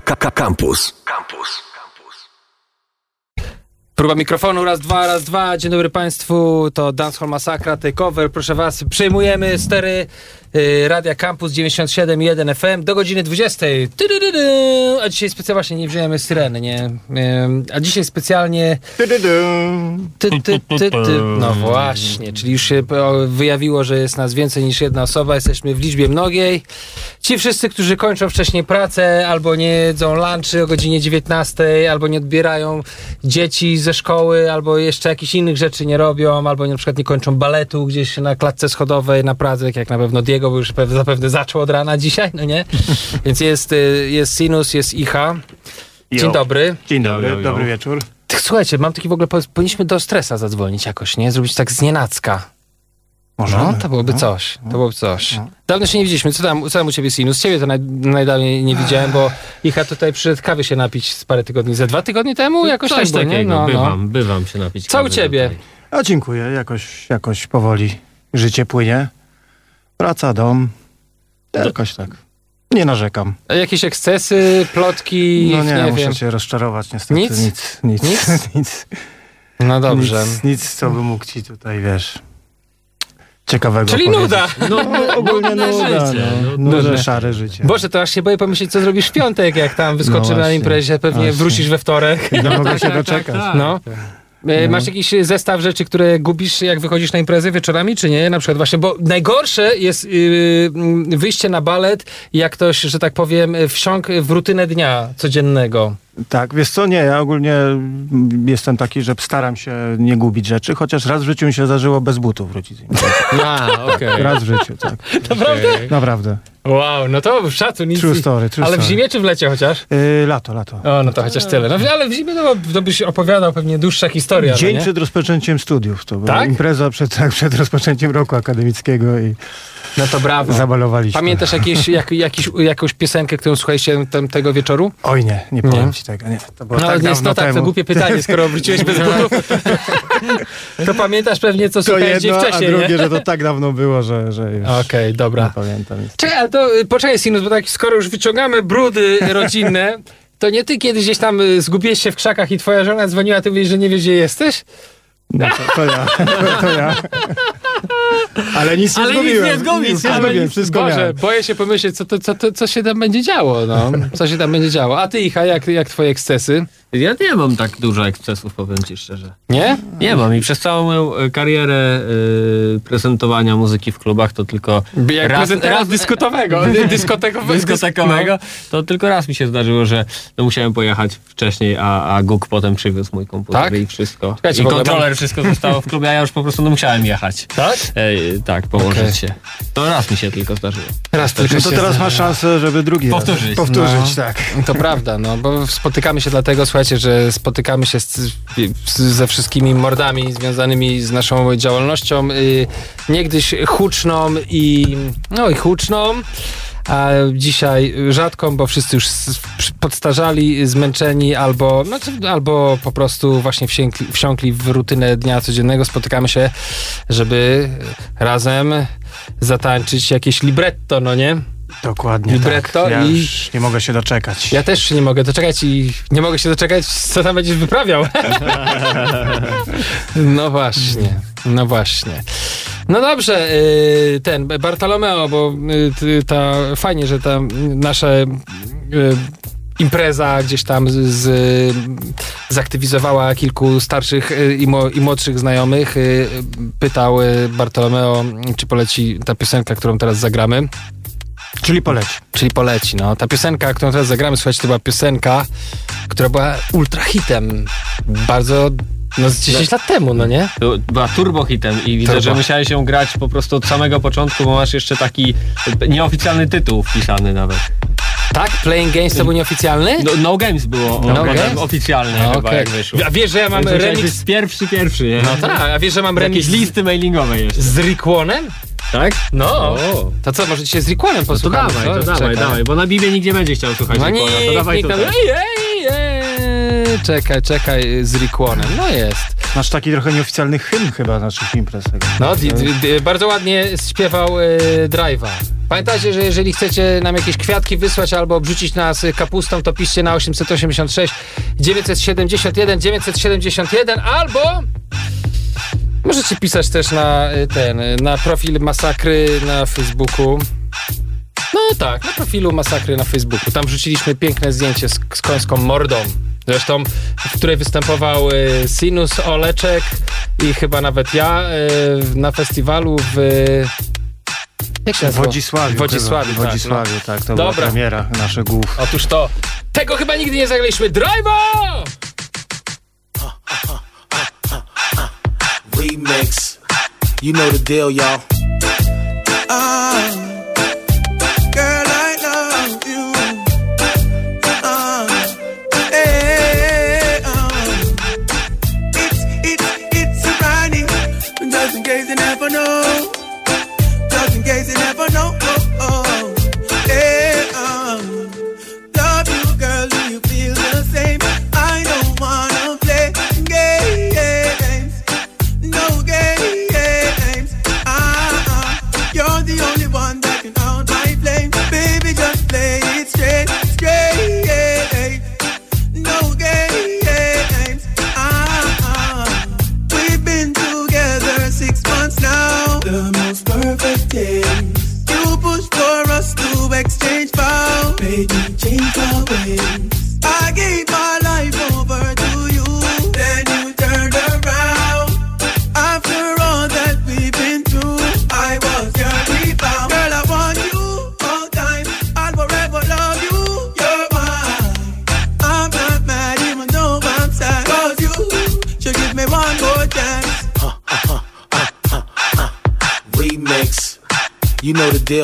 Campus. Campus. Próba mikrofonu, raz, dwa, raz, dwa. Dzień dobry Państwu, to Dancehall Masakra, takeover. Proszę Was, przejmujemy stery y, Radia Campus 97.1 FM do godziny 20. Tydydydy. A dzisiaj specjalnie, właśnie nie wziąłem syreny, nie? A dzisiaj specjalnie... Ty, ty, ty, ty. No właśnie, czyli już się wyjawiło, że jest nas więcej niż jedna osoba, jesteśmy w liczbie mnogiej. Ci wszyscy, którzy kończą wcześniej pracę, albo nie jedzą lunchy o godzinie 19, albo nie odbierają dzieci ze szkoły, albo jeszcze jakichś innych rzeczy nie robią, albo na przykład nie kończą baletu gdzieś na klatce schodowej na Pradze, tak jak na pewno Diego, bo już zapewne zaczął od rana dzisiaj, no nie? Więc jest, y, jest Sinus, jest Icha. Dzień dobry. Dzień dobry, jo. dobry wieczór. Słuchajcie, mam taki w ogóle, powinniśmy do stresa zadzwonić jakoś, nie? Zrobić tak z Możemy. No, to byłoby No. coś. To byłoby coś. No. Dawno się nie widzieliśmy. Co tam, co tam u ciebie, Sinus? Ciebie to naj, najdawniej nie widziałem, bo Icha tutaj przyszedł kawy się napić z parę tygodni, ze dwa tygodnie temu? Jakoś Coś tak było, nie? takiego, No, no. bywam, bywam się napić Co u ciebie? tutaj. A dziękuję, jakoś, jakoś powoli życie płynie. Praca, dom. Jakoś tak. Nie narzekam. A Jakieś ekscesy, plotki, No nie, nie muszę wiem. cię rozczarować niestety. Nic? Nic, nic, Nic? No dobrze. nic, nic, co by mógł ci tutaj, wiesz, ciekawego Czyli powiedzieć. nuda. No, ogólnie nudne nuda, życie, no. no, Nuże, nudne. szare życie. Boże, to aż się boję pomyśleć, co zrobisz w piątek, jak tam wyskoczymy na właśnie. imprezie, pewnie Właśnie. wrócisz we wtorek. Nie mogę się tak, doczekać. tak, tak. No. E, Masz jakiś zestaw rzeczy, które gubisz, jak wychodzisz na imprezę wieczorami, czy nie? Na przykład właśnie, bo najgorsze jest yy, wyjście na balet, jak ktoś, że tak powiem, wsiąkł w rutynę dnia codziennego. Tak, wiesz co, nie, ja ogólnie jestem taki, że staram się nie gubić rzeczy, chociaż raz w życiu mi się zdarzyło bez butów wrócić. z imprezy. A, okej. Raz w życiu, tak. Naprawdę? Naprawdę. Wow, no to szacun. Nic, True story, true ale w zimie czy w lecie chociaż? Yy, lato, lato. O, no to chociaż tyle. No, ale w zimie no, to byś opowiadał pewnie dłuższa historia. Dzień no, przed rozpoczęciem studiów. To była Tak? impreza przed, tak, przed rozpoczęciem roku akademickiego i No to brawo. zabalowaliśmy. Pamiętasz jakieś, jak, jakiś, jakąś piosenkę, którą słuchaliście tam, tego wieczoru? Oj nie, nie powiem Nie? ci tego. Nie, to było No, tak dawno no tak, to temu. głupie pytanie, skoro wróciłeś bez butów. to pamiętasz pewnie, co To słuchałeś dzień jedno, a wcześniej, drugie, nie? że to tak dawno było, że, że już Okej, nie dobra. pamiętam. Jest. Czekaj, ale to y, poczekaj, Sinus, bo tak skoro już wyciągamy brudy rodzinne, to nie ty kiedyś gdzieś tam y, zgubiłeś się w krzakach i twoja żona dzwoniła, ty mówisz, że nie wiesz, gdzie jesteś? No to, to ja, to, to ja. Ale nic nie Ale nic zgubiłem. nie zgubił, Nic nie ale zgubiłem, nic- wszystko Boże, miałem. boję się pomyśleć, co, to, co, to, co się tam będzie działo, no. Co się tam będzie działo. A ty, Icha, jak, jak twoje ekscesy? Ja nie mam tak dużo ekscesów, powiem ci szczerze. Nie? Nie mam i przez całą moją e, karierę e, prezentowania muzyki w klubach to tylko Jak raz, prezentera raz dyskotowego, dy- dyskotekowego. dyskotekowego, to tylko raz mi się zdarzyło, że no, musiałem pojechać wcześniej, a, a Guk potem przywiózł mój komputer Tak? i wszystko. Czekajcie, I kontroler, wszystko zostało w klubie, a ja już po prostu no, musiałem jechać. Tak? E, tak, położyć Okej. się. To raz mi się tylko zdarzyło. Raz tylko No to teraz masz szansę, żeby drugi Powtórzyć. raz powtórzyć. No. tak. To prawda, no bo spotykamy się dlatego, słuchajcie, że spotykamy się z, z, ze wszystkimi mordami związanymi z naszą działalnością, y, niegdyś huczną i no i huczną, a dzisiaj rzadką, bo wszyscy już podstarzali, zmęczeni albo, no, albo po prostu właśnie wsiękli, wsiąkli w rutynę dnia codziennego. Spotykamy się, żeby razem zatańczyć jakieś libretto, no nie? Dokładnie Libretto tak. Ja i- już nie mogę się doczekać. Ja też nie mogę doczekać i nie mogę się doczekać, co tam będziesz wyprawiał. no właśnie, no właśnie. No dobrze, y, ten Bartolomeo, bo y, ta, fajnie, że ta nasza y, impreza gdzieś tam z, z, zaktywizowała kilku starszych i, mo, i młodszych znajomych. Pytał Bartolomeo, czy poleci ta piosenka, którą teraz zagramy. Czyli poleci. Czyli poleci, no. Ta piosenka, którą teraz zagramy, słuchajcie, to była piosenka, która była ultra hitem. Bardzo, no z 10 lat temu, no nie? To była turbo hitem i widzę, Turbo. że musiałeś ją grać po prostu od samego początku, bo masz jeszcze taki nieoficjalny tytuł wpisany nawet. Tak? Playing Games to był nieoficjalny? No, no Games było No no Games? oficjalne No, chyba jak wyszło. A wiesz, że ja mam Więc remix... pierwszy, pierwszy, nie? No tak, a wiesz, że mam Jakieś remix listy mailingowe jeszcze. z Rikłonem? Tak? No. O. To co, może dzisiaj z Rikłonem No to posłuchamy? dawaj, to dawaj, dawaj, bo na Bibie nikt nie będzie chciał słuchać No Rikona, nie, to dawaj nikt tutaj. Ej, ej, ej. Czekaj, czekaj, z Rikłonem. No jest. Masz taki trochę nieoficjalny hymn chyba naszych imprez. No, di, di, bardzo ładnie śpiewał y, Drive'a. Pamiętajcie, że jeżeli chcecie nam jakieś kwiatki wysłać albo obrzucić nas kapustą, to piszcie na 886 971 971 albo możecie pisać też na y, ten, na profil Masakry na Facebooku. No tak, na profilu Masakry na Facebooku. Tam wrzuciliśmy piękne zdjęcie z, z końską mordą. Zresztą, w której występował y, Sinus Oleczek i chyba nawet ja y, na festiwalu w... Jak się W nazywa? Wodzisławiu. W Wodzisławiu, chyba. W tak, Wodzisławiu, tak. To Dobra. była premiera naszych głów. Otóż to. Tego chyba nigdy nie zagraliśmy. Driver! remix. You know the deal, y'all. Ah,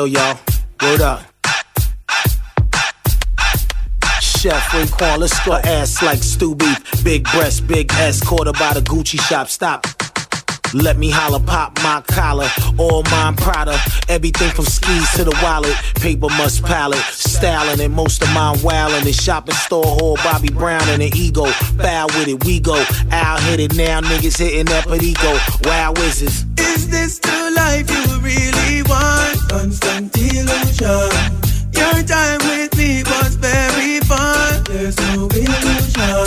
the y'all. Word up. Chef Raekwon, let's go ass like stew beef. Big breast, big S, quarter by the Gucci shop. Stop. Let me holler, pop my collar, all mine Prada. Everything from skis to the wallet, paper must palette. Styling it, most of mine wildin'. The shopping store hall, Bobby Brown and an ego. Foul with it, we go. Out hit it now, niggas hitting that Perico. Wow. Is this the life you really want? Constant illusion. Your time with me was very fun. There's no illusion.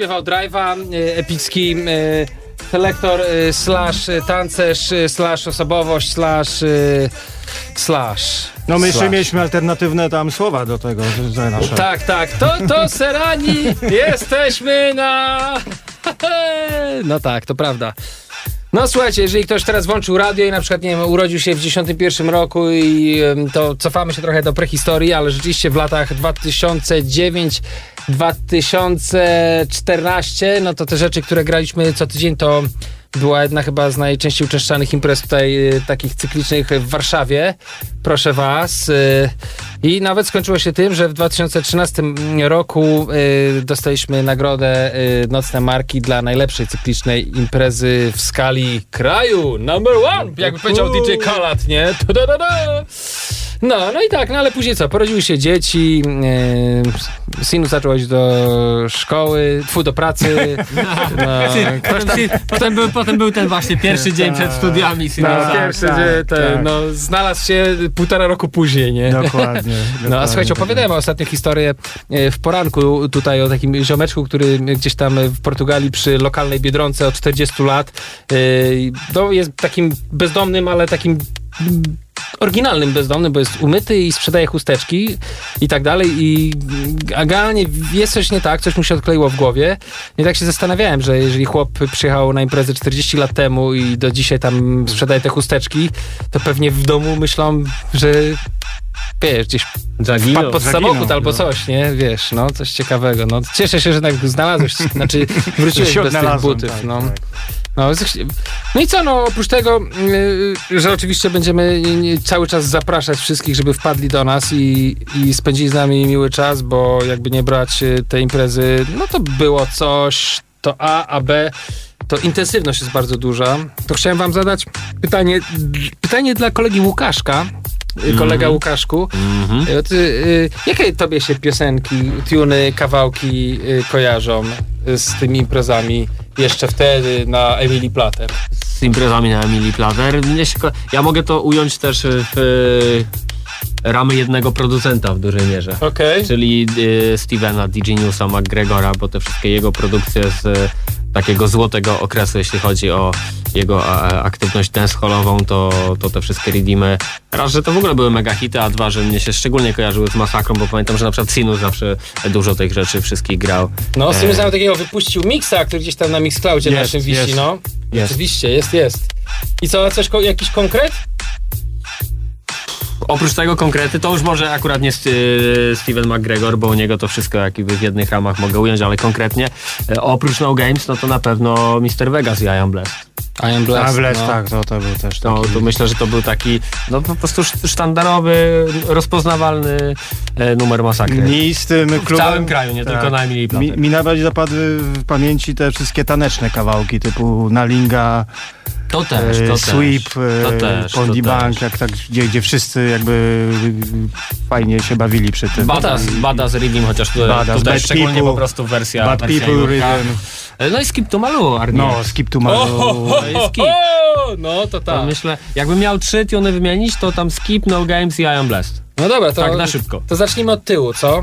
Śpiewał Drive'a, e, epicki e, selektor e, slash tancerz slash osobowość slash slash. No my jeszcze mieliśmy alternatywne tam słowa do tego, że- że nasze. Tak, tak, to, to Serani, jesteśmy na... No tak, to prawda. No słuchajcie, jeżeli ktoś teraz włączył radio i na przykład, nie wiem, urodził się w 91 roku i to cofamy się trochę do prehistorii, ale rzeczywiście w latach 2009-2014, no to te rzeczy, które graliśmy co tydzień, to była jedna chyba z najczęściej uczęszczanych imprez tutaj y, takich cyklicznych w Warszawie. Proszę was. y, I nawet skończyło się tym, że w 2013 roku y, dostaliśmy nagrodę Nocne Marki dla najlepszej cyklicznej imprezy w skali kraju. Number one! Jakby powiedział DJ Kalat, nie? Da, da, da. No, no i tak, no ale później co? Porodziły się dzieci, e, syn zaczął iść do szkoły, tfu, do pracy. No, Potem, potem, był, potem był ten właśnie pierwszy dzień przed studiami. no, Synoza. pierwszy, tak, że te, tak. no, znalazł się półtora roku później, nie? Dokładnie. No a słuchajcie, opowiadałem ostatnio historię e, w poranku tutaj o takim ziomeczku, który gdzieś tam w Portugalii przy lokalnej Biedronce od 40 lat e, no, jest takim bezdomnym, ale takim oryginalnym bezdomnym, bo jest umyty i sprzedaje chusteczki i tak dalej i a generalnie jest coś nie tak, coś mu się odkleiło w głowie i tak się zastanawiałem, że jeżeli chłop przyjechał na imprezę 40 lat temu i do dzisiaj tam sprzedaje te chusteczki, to pewnie w domu myślą, że wiesz, gdzieś Zaginął. pod zaginął, samochód albo no. coś, nie? Wiesz, no, coś ciekawego. No, cieszę się, że tak znalazłeś, znaczy wróciłeś bez tych butów, tak, no. tak. No, no i co, no oprócz tego, yy, że oczywiście będziemy cały czas zapraszać wszystkich, żeby wpadli do nas i, i spędzili z nami miły czas, bo jakby nie brać yy, tej imprezy, no to było coś, to A, a B, to intensywność jest bardzo duża. To chciałem wam zadać pytanie, pytanie dla kolegi Łukaszka, yy, kolega Łukaszku. Mhm. Yy, Ty, jakie tobie się piosenki, tuny, kawałki kojarzą z tymi imprezami jeszcze wtedy na Emily Plater? z imprezami na Emily Plater. Ja mogę to ująć też w ramy jednego producenta w dużej mierze. Okej. Czyli e, Stevena, DJ Newsa, McGregora, bo te wszystkie jego produkcje z e, takiego złotego okresu, jeśli chodzi o jego e, aktywność dancehallową, to, to te wszystkie redeemy, raz, że to w ogóle były mega hity, a dwa, że mnie się szczególnie kojarzyły z Masakrą, bo pamiętam, że na przykład Sinus zawsze dużo tych rzeczy wszystkich grał. No, z tym E, takiego wypuścił miksa, który gdzieś tam na Mixcloudzie Jest, naszym wisi, jest. no. Jest. Oczywiście, jest, jest. I co, coś, jakiś konkret? Oprócz tego konkrety, to już może akurat nie y, Steven McGregor, bo u niego to wszystko jakby w jednych ramach mogę ująć, ale konkretnie e, oprócz No Games, no to na pewno Mr. Vegas i I Am Blessed. I am A blessed, Bless, no. tak, to, to był też To, taki... to myślę, że to był taki, no po prostu sz- sztandarowy, rozpoznawalny e, numer masakry. Mi z tym w klubem... całym kraju, nie tak. tylko na Emilii Mi, mi najbardziej zapadły w pamięci te wszystkie taneczne kawałki, typu Nalinga, To też, to e, też. Sweep, to e, też, Pondi to Bank, też. jak tak, gdzie, gdzie wszyscy jakby fajnie się bawili przy tym. Badass, Badass Rhythm, chociaż tu, Badass, tutaj szczególnie People, po prostu wersja Bad People. Rhythm. E, No i Skip to Malu, Arnie. No, Skip to Malu. ho, ho, To jest skip. No, to To tak. myślę, jakbym miał trzy tuny wymienić, to tam Skip, No Games i I Am Blessed. No dobra, to... Tak na szybko. To zacznijmy od tyłu, co?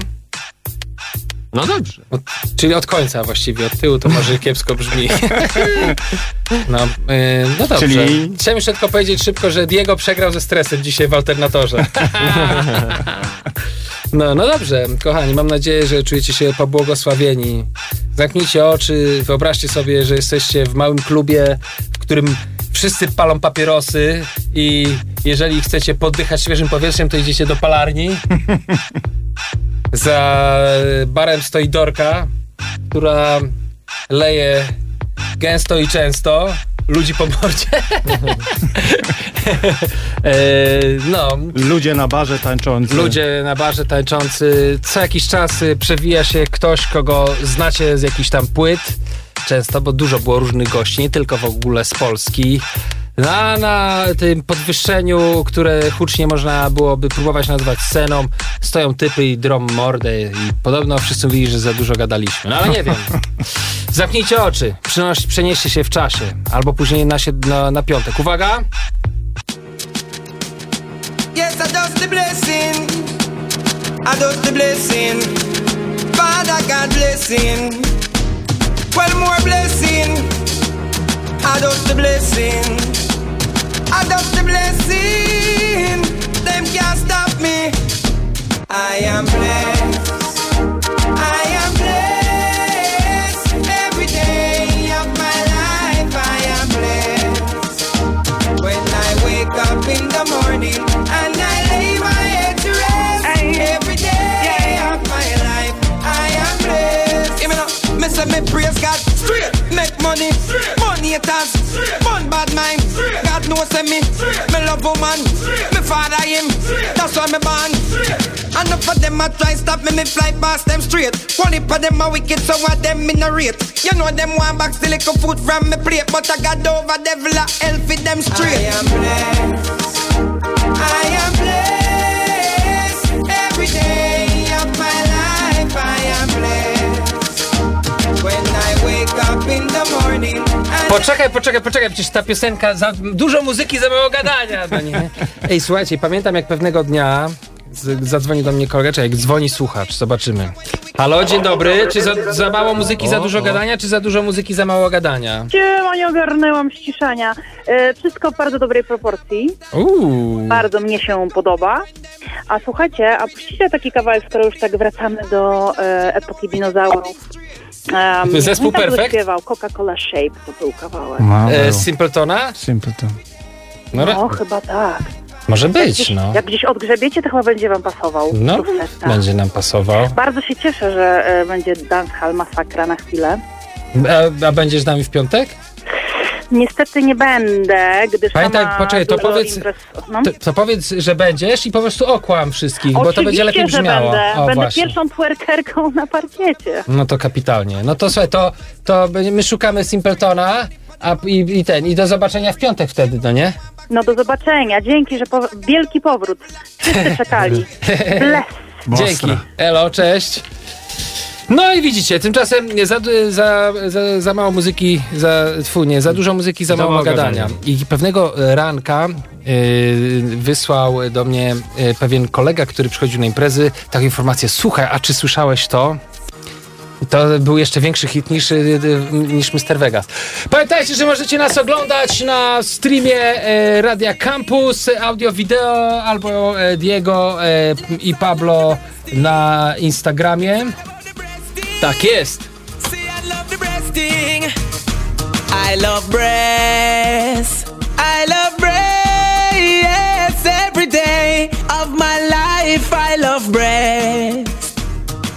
No dobrze. Od, czyli od końca właściwie, od tyłu to może kiepsko brzmi. No, yy, no dobrze. Czyli- Chciałem jeszcze tylko powiedzieć szybko, że Diego przegrał ze stresem dzisiaj w alternatorze. No, no dobrze, kochani, mam nadzieję, że czujecie się pobłogosławieni. Zamknijcie oczy, wyobraźcie sobie, że jesteście w małym klubie, którym wszyscy palą papierosy i jeżeli chcecie poddychać świeżym powietrzem, to idziecie do palarni. Za barem stoi Dorka, która leje gęsto i często ludzi po mordzie. E, no, Ludzie na barze tańczący. ludzie na barze tańczący. Co jakiś czas y, przewija się ktoś, kogo znacie z jakichś tam płyt. Często, bo dużo było różnych gości, nie tylko w ogóle z Polski. Na, na tym podwyższeniu, które hucznie można byłoby próbować nazwać sceną, stoją typy i drą mordę i podobno wszyscy mówili, że za dużo gadaliśmy. No ale nie wiem. Zamknijcie oczy, przynoś, przenieście się w czasie, albo później na, sie- na, na piątek. Uwaga! Yes, I does the blessing. I does the blessing. Father God blessing. Well, more blessing. I does the blessing. I does the blessing. Them can't stop me. I am blessed. I am blessed. Every day of my life, I am blessed. When I wake up in the morning and I lay my head to rest, every day of my life I am blessed. Give me me praise God straight, make money, money haters. man bad mind. God knows me. Me love woman. Me father him. That's why me born. Enough of them a try stop me. Me fly past them straight. One of them a wicked. So what them in a rate. You know them want back the little food from me plate. But I got over devil a hell with them straight. I am blessed. I am blessed. Every day of my life I am blessed. When I wake up in the morning Poczekaj, poczekaj, poczekaj, przecież ta piosenka, za dużo muzyki, za mało gadania. No nie? Ej, słuchajcie, pamiętam jak pewnego dnia zadzwonił do mnie kolega, czy jak dzwoni słuchacz, zobaczymy. Halo, dzień dobry, czy za, za mało muzyki, za dużo gadania, czy za dużo muzyki, za mało gadania? Siema, nie ogarnęłam ściszania. E, wszystko w bardzo dobrej proporcji. Uuu. Bardzo mnie się podoba. A słuchajcie, a puścicie taki kawałek, skoro już tak wracamy do e, epoki dinozaurów. Um, Zespół tak Perfect? śpiewał Coca-Cola Shape, to był kawałek. No, E. Simpletona? Simpleton. No, No, chyba tak. Może być, Gdzieś, no. Jak gdzieś odgrzebiecie, to chyba będzie wam pasował. No, będzie nam pasował. Bardzo się cieszę, że e, będzie dancehall masakra na chwilę. A, a będziesz z nami w piątek? Niestety nie będę, gdyż Pamiętaj, sama poczekaj, to powiedz-. No. To, to powiedz, że będziesz i po prostu okłam wszystkich, bo to będzie lepiej Oczywiście, że brzmiało. Będę, O, będę właśnie. pierwszą twerkerką na parkiecie. No to kapitalnie. No to słuchaj, to, to my szukamy Simpletona a, i, i ten, i do zobaczenia w piątek wtedy, no nie? No do zobaczenia. Dzięki, że po... wielki powrót. Wszyscy czekali. Bless. Dzięki. Elo, cześć. No i widzicie, tymczasem za, za, za, za mało muzyki, za, tfu, nie, za dużo muzyki, za, Za mało mało gadania. gadania. I pewnego ranka y, wysłał do mnie y, pewien kolega, który przychodził na imprezy, taką informację, słuchaj, a czy słyszałeś to? To był jeszcze większy hit niż, y, y, niż Mr. Vegas. Pamiętajcie, że możecie nas oglądać na streamie e, Radia Campus, audio, wideo, albo e, Diego e, i Pablo na Instagramie. Tak jest. I love breasts. I love breasts every day of my life. I love breasts.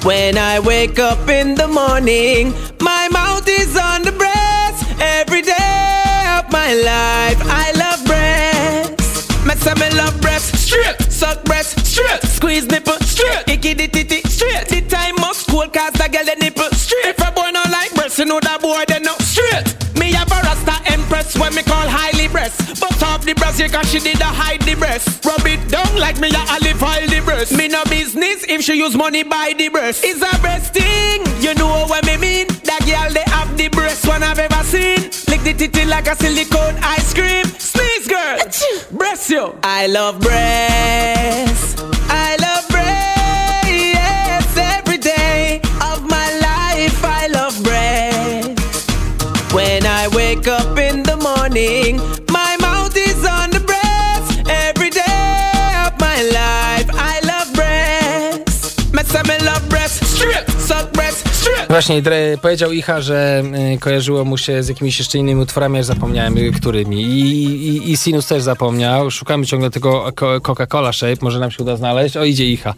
When I wake up in the morning, my mouth is on the breast. Every day of my life, I love breasts. Me say me love breasts straight, suck breasts straight, squeeze nipple straight, icky di titty straight. The time must cool cause the girl the nipple straight. If a boy not like breasts, you know that boy they no straight. Empress when me call highly breast. But off the breast, yeah, cause she did a hide the breast. Rub it down like me a olive oil the breast. Me no business if she use money buy the breast. It's a breast thing, you know what me mean. That girl they have the breast one I've ever seen. Lick the titty like a silicone ice cream. Sneeze girl, breast you. I love breasts. I love Właśnie powiedział Icha, że y, kojarzyło mu się z jakimiś jeszcze innymi utworami, aż zapomniałem y, którymi. I, i, I Sinus też zapomniał. Szukamy ciągle tego Coca-Cola Shape, może nam się uda znaleźć. O, idzie Icha.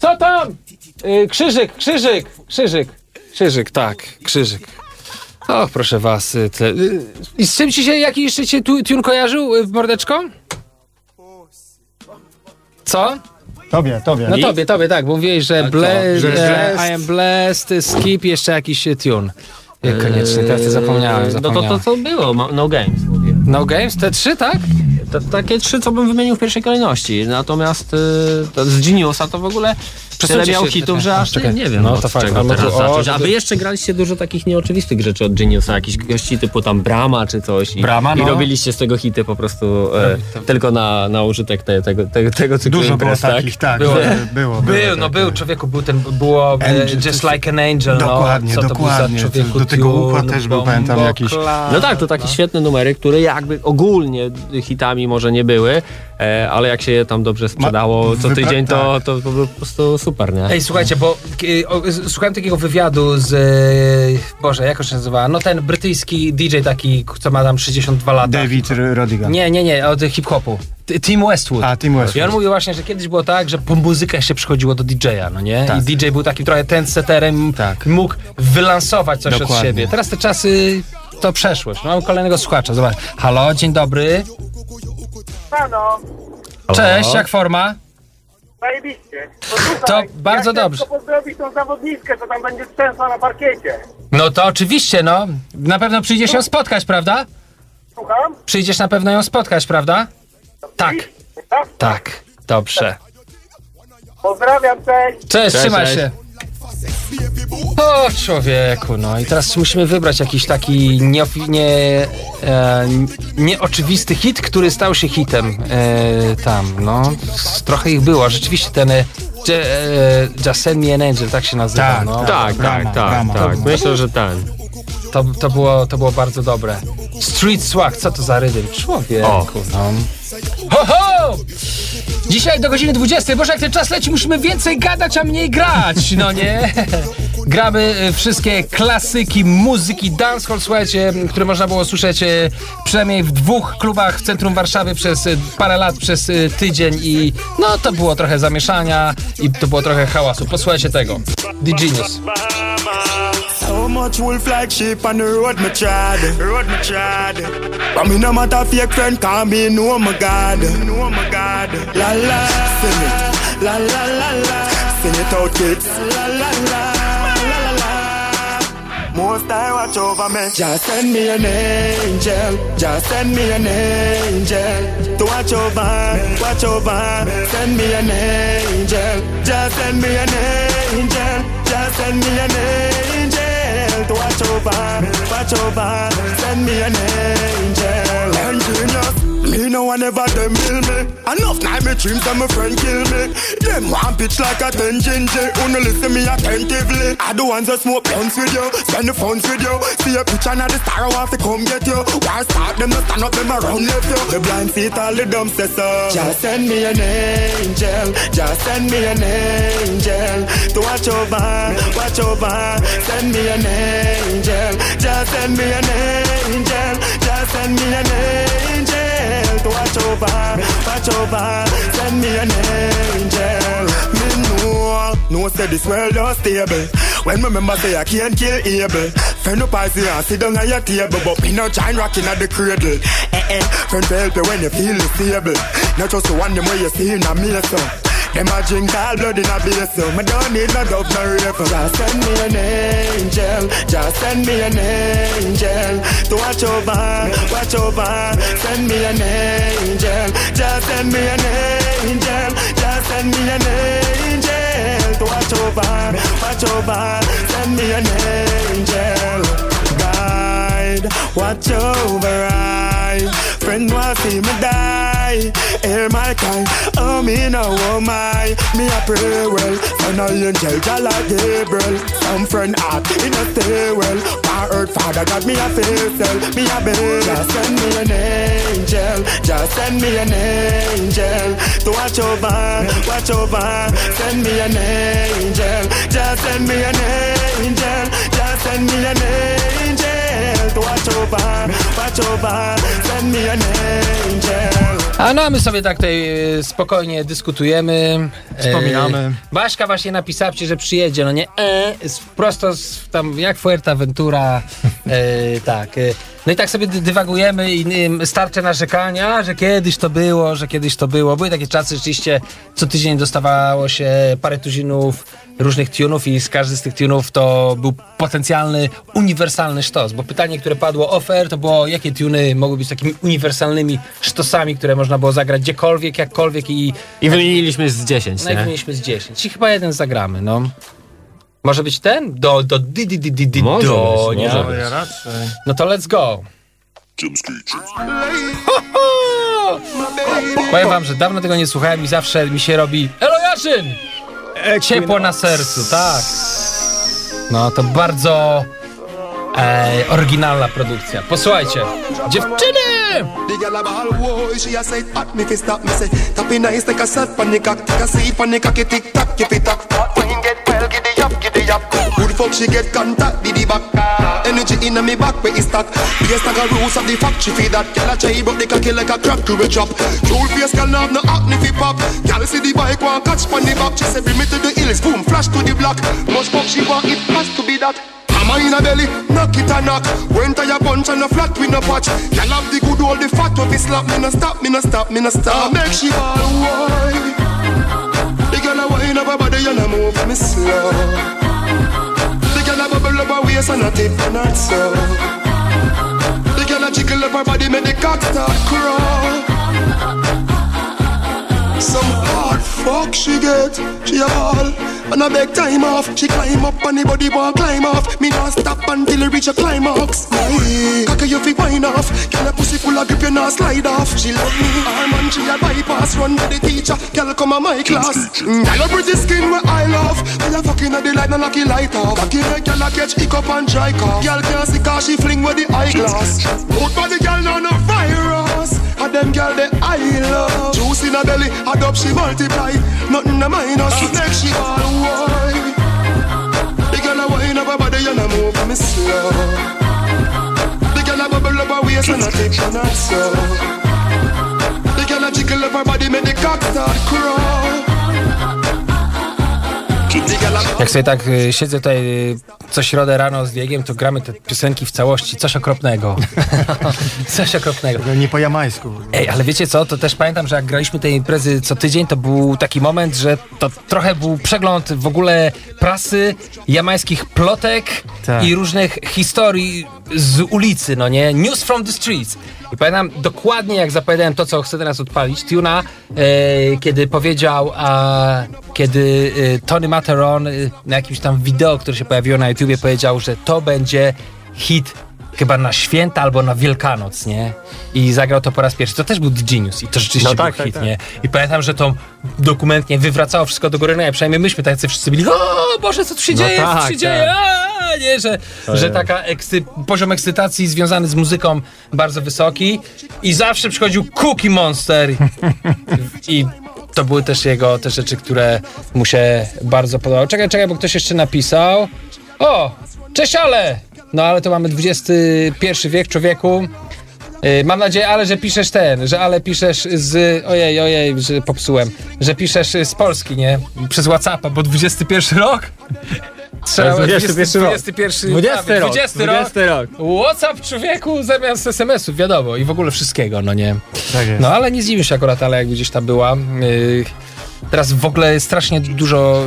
Co tam? Y, krzyżyk, krzyżyk, krzyżyk, krzyżyk, tak, krzyżyk. O, proszę was. Tle. I z czym ci się, jaki jeszcze cię tu, tune kojarzył, y, mordeczko? Co? Tobie, tobie. No tobie, tobie, tak, bo mówiłeś, że, ble, Że e, blessed. I am blessed, skip, jeszcze jakiś tune. E, Koniecznie, teraz ty zapomniałem, No to, zapomniałem. to, to było, no games mówię. No Games, te trzy, tak? To, takie trzy, co bym wymienił w pierwszej kolejności. Natomiast y, to z Geniusa to w ogóle tyle miał się hitów, że aż Czekaj. nie wiem, No, od to fakt. czego A no teraz to- o, zacząć. A to- wy jeszcze graliście dużo takich nieoczywistych rzeczy od Geniusa, jakichś gości typu tam Brama czy coś. I, Brama, I no. robiliście z tego hity po prostu e, tylko na, na użytek te, tego, tego, tego cyklu Dużo było imprez, tak? takich, tak. Było. Było, było, było Był, no tak, był, człowieku, był ten, było e, Angel, Just to- Like an Angel, Dokładnie, no. Co dokładnie. To był za Do tego układ też był, pamiętam, jakiś. No tak, to takie świetne numery, które jakby ogólnie hitami może nie były, e, ale jak się je tam dobrze sprzedało co tydzień, to, tak. to, to po prostu super, nie? Ej, słuchajcie, bo e, o, słuchałem takiego wywiadu z, e, Boże, jak on się nazywa? No ten brytyjski DJ taki, co ma tam 62 lata. David Rodigan. Nie, nie, nie, od hip-hopu. Tim Westwood. A, Tim Westwood. I on mówił właśnie, że kiedyś było tak, że po muzykę się przychodziło do DJ-a, no nie? Tak. I DJ był takim trochę trendsetterem, Tak. mógł wylansować coś od Dokładnie. siebie. Teraz te czasy to przeszłość. Mamy kolejnego słuchacza, zobacz. Halo, dzień dobry. Halo, Cześć, jak forma? Zajebiście. To, To bardzo ja dobrze. Chcę pozdrowić tą zawodniczkę, co tam będzie trzęsła na parkiecie. No to oczywiście, no. Na pewno przyjdziesz ją spotkać, prawda? Słucham? Przyjdziesz na pewno ją spotkać, prawda? Tak, Tak? tak. Dobrze. Pozdrawiam, cześć. Cześć, Cześć, trzymaj cześć. się. O człowieku, no i teraz musimy wybrać jakiś taki nieofi- nie, e, nieoczywisty hit, który stał się hitem e, tam, no. Trochę ich było, rzeczywiście ten e, e, an Angel, tak się nazywa, Tak, no. Tak, tak, tak, brama. tak. Myślę, że ten. To, to, było, to było bardzo dobre. Street Swag, co to za rydym? Człowieku, O. no. Ho, ho! Dzisiaj do godziny 20. Boże, jak ten czas leci, musimy więcej gadać, a mniej grać, no nie? Gramy y, wszystkie klasyki muzyki dancehall, słuchajcie, które można było słyszeć y, przynajmniej w dwóch klubach w centrum Warszawy przez y, parę lat, przez tydzień i no to było trochę zamieszania i to było trochę hałasu. Posłuchajcie tego. The Genius. Much wolf like sheep on the road, me tried. Road me tried. But me no matter fake friend, can me know my God. Know my God. La la. Sing it. La la la la. Sing it out, kids. La la la. La la la. Most I watch over me. Just send me an angel. Just send me an angel. To watch over, watch over. Send me an angel. Just send me an angel. Just send me an angel to watch over, watch over. Send me an angel. And me no one ever them bill me. Enough night me dreams and my friend kill me. Them one pitch like a ten ginger. Only listen me attentively. I the ones that smoke blunts with you, spend the funds with you. See a picture now the star I want to come get you. Why start them to stand up them around left you? The blind feet all the dumb say so. Just send me an angel. Just send me an angel to watch over, watch over. Send me an angel. Just send me an angel. Just send me an angel to watch over, watch over. Send me an angel. Me know, no say this world not stable. When my remember say I can't kill Abel. Friend up see and sit down at your table, but me no giant rocking at the cradle. Eh eh, friend help you when you feel stable. Not just the one them where you see in a so. Them a drink all blood in a beer, so me don't need no dove, no rape. Just send me an angel, just send me an angel to watch over, watch over. Send me an angel, just send me an angel, just send me an angel to watch over, watch over. Send me an angel, guide, watch over I. Friend want see me die, hear my kind. Oh me now, oh my, me a pray well. Son of angel, God like Gabriel. Some friend heart in a stay well. My earth father got me a cell, me a baby. Just send me an angel, just send me an angel to watch over, watch over. Send me an angel, just send me an angel, just send me an angel to watch over, watch over. Send me an angel. A no, a my sobie tak tutaj e, spokojnie dyskutujemy. E, Wspominamy. Baśka właśnie napisała ci, że przyjedzie, no nie? E, z, prosto z, tam jak Fuerteventura. E, tak. E, no i tak sobie dy- dywagujemy i starcze narzekania, że kiedyś to było, że kiedyś to było. Były takie czasy, rzeczywiście co tydzień dostawało się parę tuzinów różnych tunów i z każdy z tych tunów to był potencjalny, uniwersalny sztos. Bo pytanie, które padło offer, to było jakie tuny mogły być takimi uniwersalnymi sztosami, które można było zagrać gdziekolwiek, jakkolwiek i I wymieniliśmy z 10, no i nie? mieliśmy z 10. I chyba jeden zagramy, no. Może być ten? Do, do, di, di, di, di, di, Może do, być, nie? może No ja raczej. No to let's go. Powiem wam, że dawno tego nie słuchałem i zawsze mi się robi Elo Jarzyn! Ciepło na sercu, tak. No to bardzo e, oryginalna produkcja. Posłuchajcie. Dziewczyny! The girl a ball, boy, she a say hot, me fi stop me say Tappy nice like a cock, take a seat pon the cocky tick tock, keep it up. Up, giddy up. Good fuck, she get contact, diddy back. Energy inna me back, where it stack. Yes, like a roots of the factory feed that. Girl a try, but the cocky like a crab to a chop. Cool face, girl have no acne fi pop. Girl see the bike, want catch pon the back. She say bring me to the hills, boom, flash to the block. Much fuck she want, it has to be that. Hammer in a belly, knock it a knock. Went to your punch and a flat with no patch. Girl have the good old the fat of it slap. Me no stop, me no stop, me no stop. Make she all wine. Wine up her body and a move me slow. The girl a bubble up her waist and a tip and a toe. The girl a jiggle up her body, make the cock start crawl. Some hard fuck she get, she a ball. And I beg time off. She climb up and the body climb off. Me not stop until it reach a climax. Cocky you fi wine off. Girl a pussy full of grip you not slide off. She love me. Arm and she a bypass. Run with the teacher. Girl come a my class. Mm, Girl a pretty skin where I love. Girl a fucking at the light knock it light off. Cocky make girl a catch hiccup and dry cough. Girl can't see cause she fling with the eyeglass. Good body girl now no virus. And them girl they I love. Juice in her belly. Add up she multiply. Nothing a minus. Make she all wine. The girl a wine up her body and a move me slow. The girl a bubble up her waist and a take and a so. The girl a jiggle up her body make the cock start crawl. A Jak sobie tak siedzę tutaj co środę rano z Diegiem, to gramy te piosenki w całości. Coś okropnego. Coś okropnego. Nie po jamańsku. Ej, ale wiecie co, to też pamiętam, że jak graliśmy tej imprezy co tydzień, to był taki moment, że to trochę był przegląd w ogóle prasy, jamańskich plotek Tak. i różnych historii z ulicy, no nie? News from the streets. I pamiętam dokładnie, jak zapowiadałem to, co chcę teraz odpalić, Tuna, e, kiedy powiedział, a, kiedy e, Tony Materon e, na jakimś tam wideo, które się pojawiło na YouTubie, powiedział, że to będzie hit chyba na święta albo na Wielkanoc, nie? I zagrał to po raz pierwszy. To też był Genius i to rzeczywiście No był tak, tak, hit, tak. nie? I pamiętam, że to dokumentnie wywracało wszystko do góry, no, przynajmniej myśmy tacy wszyscy byli, o Boże, co tu się No dzieje, co tu tak, się dzieje, a, nie, że, że taka ekscy, poziom ekscytacji związany z muzyką bardzo wysoki i zawsze przychodził Cookie Monster i to były też jego te rzeczy, które mu się bardzo podobały. Czekaj, czekaj, bo ktoś jeszcze napisał. O, cześć Ale! No ale to mamy XXI wiek, człowieku. Yy, mam nadzieję, ale że piszesz ten, że ale piszesz z. Ojej, ojej, że popsułem. Że piszesz z Polski, nie? Przez WhatsAppa, bo XXI rok? Trzeba To jest 21 rok. 21 20 prawie, rok, 20 20 rok. WhatsApp człowieku zamiast SMS-ów, wiadomo, i w ogóle wszystkiego, no nie. Tak jest. No ale nie zdziwię się akurat, ale jak gdzieś tam była. Yy, teraz w ogóle strasznie dużo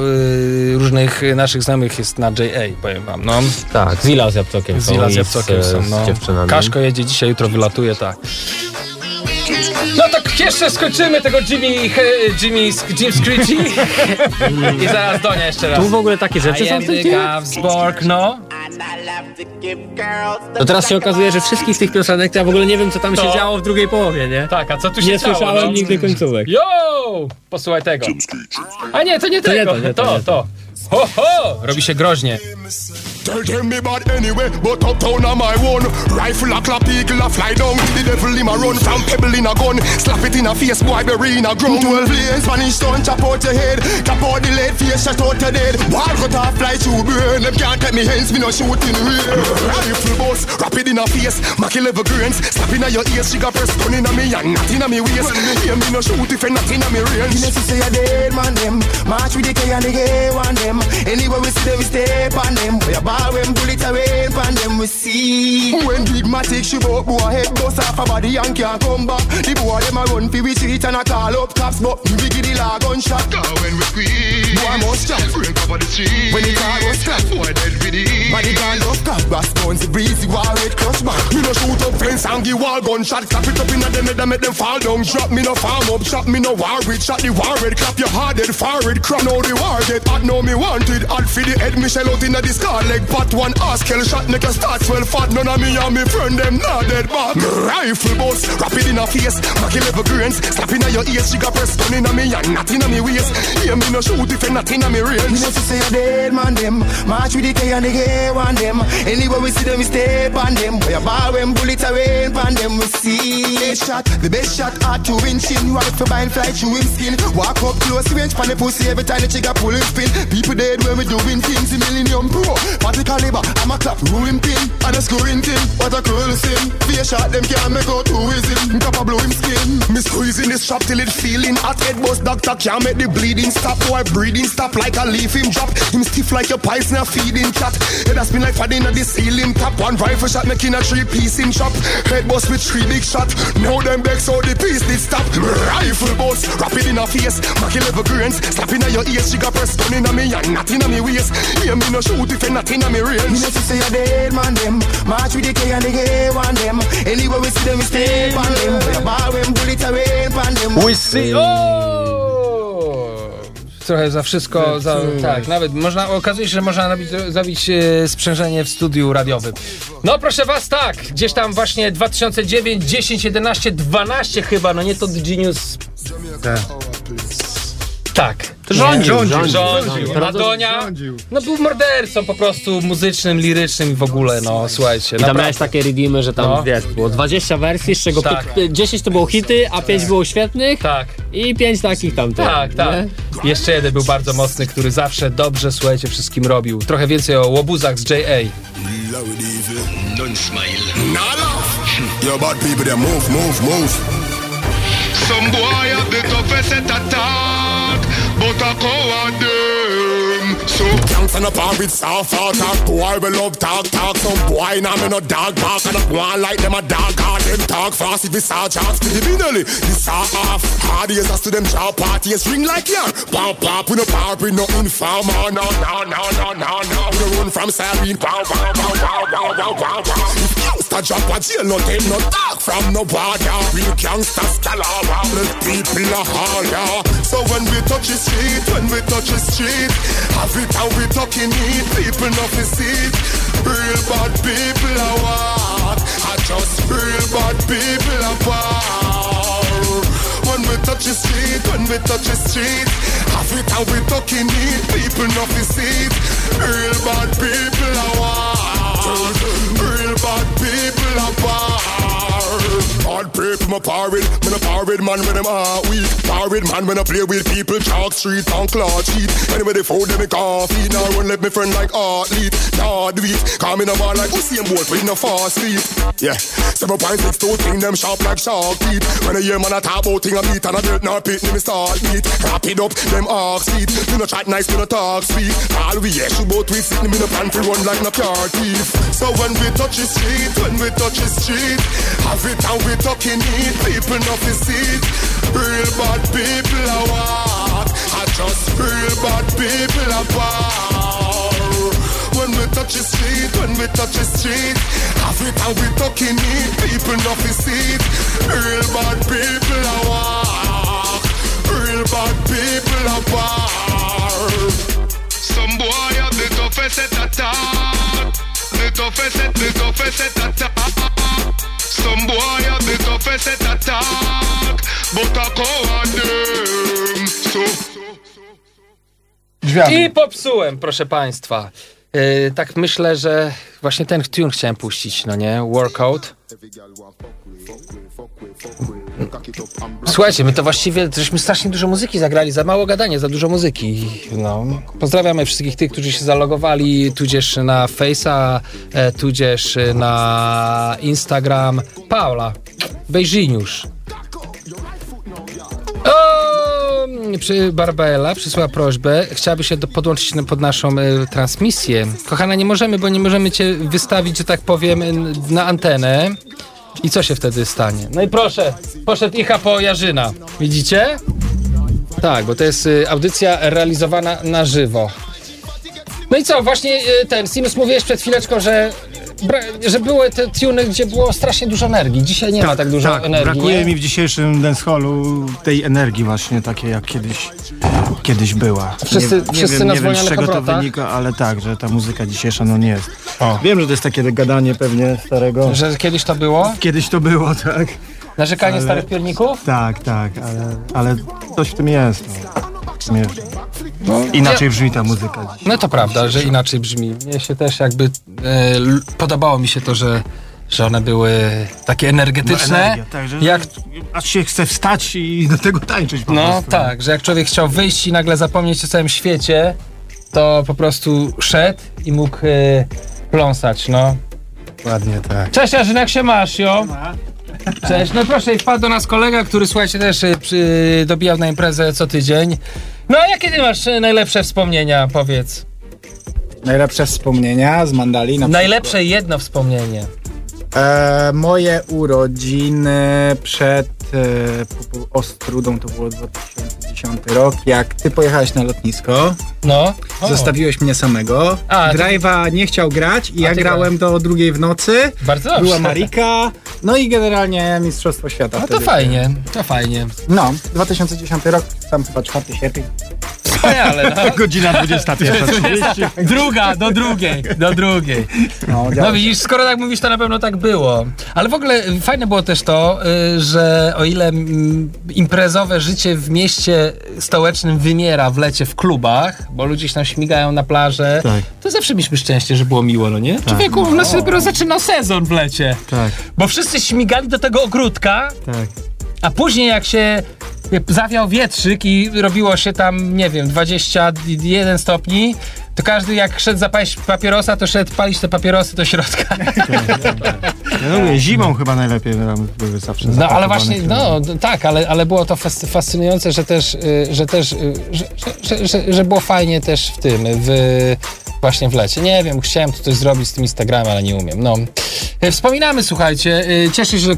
yy, różnych naszych znajomych jest na JA, powiem wam, no. Tak, Zila z Jabłcokiem są Zila z i Jabłcokiem z, są, no. dziewczynami. Kaszko jedzie dzisiaj, jutro wylatuje, tak. No tak jeszcze skończymy tego Jimmy, Jimmy, Jim Screechy i zaraz Donia jeszcze raz. Tu w ogóle takie rzeczy I są w tym? Gavsborg, no. To teraz się okazuje, że wszystkich tych piosenek to ja w ogóle nie wiem, co tam się To- działo w drugiej połowie, nie? Tak, a co tu się Nie działo? słyszałem no? nigdy końcówek. Yo! Posłuchaj tego. A nie, to nie To nie tego. to, nie to, to, nie to. Ho, ho! Robi się groźnie. Tell them me bad anyway, but uptown on my own. Rifle a clap, eagle a fly down. The devil him a run from pebble in a gun. Slap it in a face, boy, bury in a ground. Twelve lanes, Spanish stone, chop out your head. Chop out the lead, face shot out your dead. Ball cut off, fly through brain. Them can't take me hands, me no shoot in rear. Rifle boss, rapid in a face. Macky level grains, slap in a your ears. She got press gun in a me and not in a me waist. Hear me no shoot if you're not in a me range. You say a dead man them March with the K and the gay one them Anywhere we see them we step on them We ball when bullet away on them we see. When big matic she bout boy head bust off a body and can't come back. The boy them a run fi we street and a call up cops But we give the law gunshot. Cause when we squeeze Boy must jump Break up the street. When the car was scratch Boy dead with it Body gun up cock Brass guns breezy war red clutch back. Me no shoot up fence and give wall gunshot. Clap it up in a them head and make them fall down. Drop me no farm up Shot me no war with. Shot the war red Clap your hard head forward. Crap now the war get hot Now me wanted. For the head Me shell out in a the scar Leg pot one ass Kill shot make a start Swell fat. None of me and me friend them not dead back Me Rifle boss Rapid in a face. Mackie level grains Slap in a your ears. She got press gun in a me And not in a me waist. Hear me no shoot If you not in a me range. You know say a dead man them. March with the K and the gay one them. Anywhere we see them we step on them. We a ball when bullets away on them we see Best shot, the best shot hard to win chin Rifle bind fly through him skin? Walk up close range pan the pussy every time the trigger pull him spin. People dead when we doing things in Millennium Pro Party caliber, I'm a clap, ruin pin And a scoring thing, what a cruel sin Fear shot them can't make out who is him Top a blow him skin. Me squeezing this strap till it feeling hot. Head bust doctor can't make the bleeding stop. Boy breathing stop like a leaf him drop. Him stiff like a pies now feeding cat Head a spin like fadding at the ceiling top. One rifle shot making a three piece in chop Head bust with three big shot. Now them begs how the piece did stop. Rifle bust, rapid in a face. Mackie level grains, slap in a your ears. She got press gun in me and not in a me waist. Hear me no shoot if you not in a me range You know say a dead man them March with the K and the one them Anywhere we see them we step on them ball when bullets away on them We see... O! trochę za wszystko, za, tak, nawet można, okazuje się, że można nabić, zabić e, sprzężenie w studiu radiowym. No proszę was, tak, gdzieś tam właśnie 2009, 10, 11, 12 chyba, no nie to Genius. Tak. Rządził, rządził, rządził, rządził. rządził. Madonia, no był mordercą po prostu muzycznym, lirycznym i w ogóle, no słuchajcie. I tam naprawdę. miałeś takie redeemy, że tam No. wiesz, było 20 wersji, z czego Tak. pi- 10 to było hity, a 5 było świetnych Tak. i 5 takich tam. Tak, tak. nie? Jeszcze jeden był bardzo mocny, który zawsze dobrze, słuchajcie, wszystkim robił. Trochę więcej o łobuzach z J.A. Don't smile. Laugh. Yo, bad people, they move, move, move. Some boy have the toughest set attack, but a coward them. So Gangs on a par with soft talk. Boy, we love talk, talk. Some boy, nah, me no dog bark. And I want like them a dog, all them talk fast. If it's all chance, pretty binally. This all off. Hard years as to them job parties. Ring like yeah. Pop, pop, we no par with no informer. Oh, no, no, no, no, no, no. We run from Sareen. Pow, pow, pow, pow, pow, pow, pow, pow. If gangsta drop a jail, no them no talk from no border. Real gangsters, calabar. The people are hard. So when we touch the street, when we touch the street, have it how we talking it. People not to see it. Real bad people are walk. I just real bad people are power. When we touch the street, when we touch the street, have it how we talking it. People not to see it. Real bad people are walk. Real bad people are power world. Bad people, my parade. Me no parade man when them heart weak. Parade man when I play with people. Chalk street on cloud street. Anyway, they fold them in coffee. Now run let me friend like athlete. Nah, do it. Come in a bar like Usain Bolt with no fast feet. Yeah. Seven point six two thing them sharp like shark teeth. When I hear man a talk about thing a beat and a belt nor pit, me start beat. Wrap it up, them ox feet. Me no chat nice, me no talk sweet. All we yeah, shoot both we sit, in no pantry, to run like no car thief. So when we touch the street, when we touch the street, have it and we talking it. People not see it. Real bad people are walk. I just real bad people are power. When we touch the street, when we touch the street, and we talking it. People not see it. Real bad people are walk. Real bad people are power. some boy have the toughest set attack, the toughest the toughest set attack. Some boy have the toughest set attack, but a coward them. So. I popsułem, proszę państwa. Yy, tak myślę, że właśnie ten tune chciałem puścić, no nie? Workout. Słuchajcie, my to właściwie, żeśmy strasznie dużo muzyki zagrali, za mało gadania, za dużo muzyki. No. Pozdrawiamy wszystkich tych, którzy się zalogowali, tudzież na Face'a, e, tudzież na Instagram. Paula, Bejżyniusz. O, przy Barbela przysłała prośbę, chciałaby się do, podłączyć pod naszą e, transmisję. Kochana, nie możemy, bo nie możemy cię wystawić, że tak powiem, na antenę. I co się wtedy stanie? No i proszę, poszedł Icha po Jarzyna. Widzicie? Tak, bo to jest y, audycja realizowana na żywo. No i co, właśnie y, ten, Sinus mówiłeś przed chwileczką, że, że były te tuny, gdzie było strasznie dużo energii. Dzisiaj nie ma tak dużo tak, energii. brakuje nie? mi w dzisiejszym dancehallu tej energii właśnie takiej jak kiedyś, kiedyś była. Wszyscy- nie, wszyscy wiem, nie wiem z czego to wynika, ale tak, że ta muzyka dzisiejsza no nie jest. Wiem, że to jest takie gadanie pewnie starego. Że kiedyś to było? Kiedyś to było, tak. Narzekanie Ale- starych pierników? Tak, tak, ale, ale coś w tym jest. No. No, Inaczej brzmi ta muzyka dziś. No to prawda, że inaczej brzmi. Mnie się też jakby e, podobało mi się to, że, że one były takie energetyczne. No, energia, tak, że jak, aż się chce wstać i do tego tańczyć po no prostu. tak, że jak człowiek chciał wyjść i nagle zapomnieć o całym świecie, to po prostu szedł i mógł e, pląsać, no. Ładnie tak. Cześć Jarzyn, jak się masz, jo? Cześć, no proszę, i wpadł do nas kolega, który słuchajcie też przy, dobijał na imprezę co tydzień. No a jakie ty masz e, najlepsze wspomnienia, powiedz? Najlepsze wspomnienia z Mandali. Na Najlepsze jedno wspomnienie. E, moje urodziny przed e, Ostrudą to było 2010 rok, jak ty pojechałeś na lotnisko. No. O. Zostawiłeś mnie samego. A, Drive'a nie chciał grać i A ja ty grałem do drugiej w nocy. Bardzo dobrze. Była Marika, no i generalnie Mistrzostwo Świata. No to wtedy. fajnie, to fajnie. No, 2010 rok, tam chyba 4 sierpień. Wspaniale, no. Godzina 21.30. Druga, do drugiej, do drugiej. No, No widzisz, skoro tak mówisz, to na pewno tak było. Ale w ogóle fajne było też to, y, że o ile mm, imprezowe życie w mieście stołecznym wymiera w lecie w klubach, bo ludzie się tam śmigają na plażę, Tak. to zawsze mieliśmy szczęście, że było miło, no nie? Człowieku, u nas się dopiero zaczynał sezon w lecie. Tak, Bo wszyscy śmigali do tego ogródka, tak. A później jak się zawiał wietrzyk i robiło się tam, nie wiem, 21 stopni, to każdy jak szedł zapalić papierosa, to szedł palić te papierosy do środka. Ja zimą chyba najlepiej tam były zawsze No ale właśnie, no tak, ale, ale było to fas- fascynujące, że też, y, że też, y, że, że, że było fajnie też w tym, w, właśnie w lecie. Nie wiem, chciałem tu coś zrobić z tym Instagramem, ale nie umiem, no. Y, Wspominamy, słuchajcie, y, cieszę się, że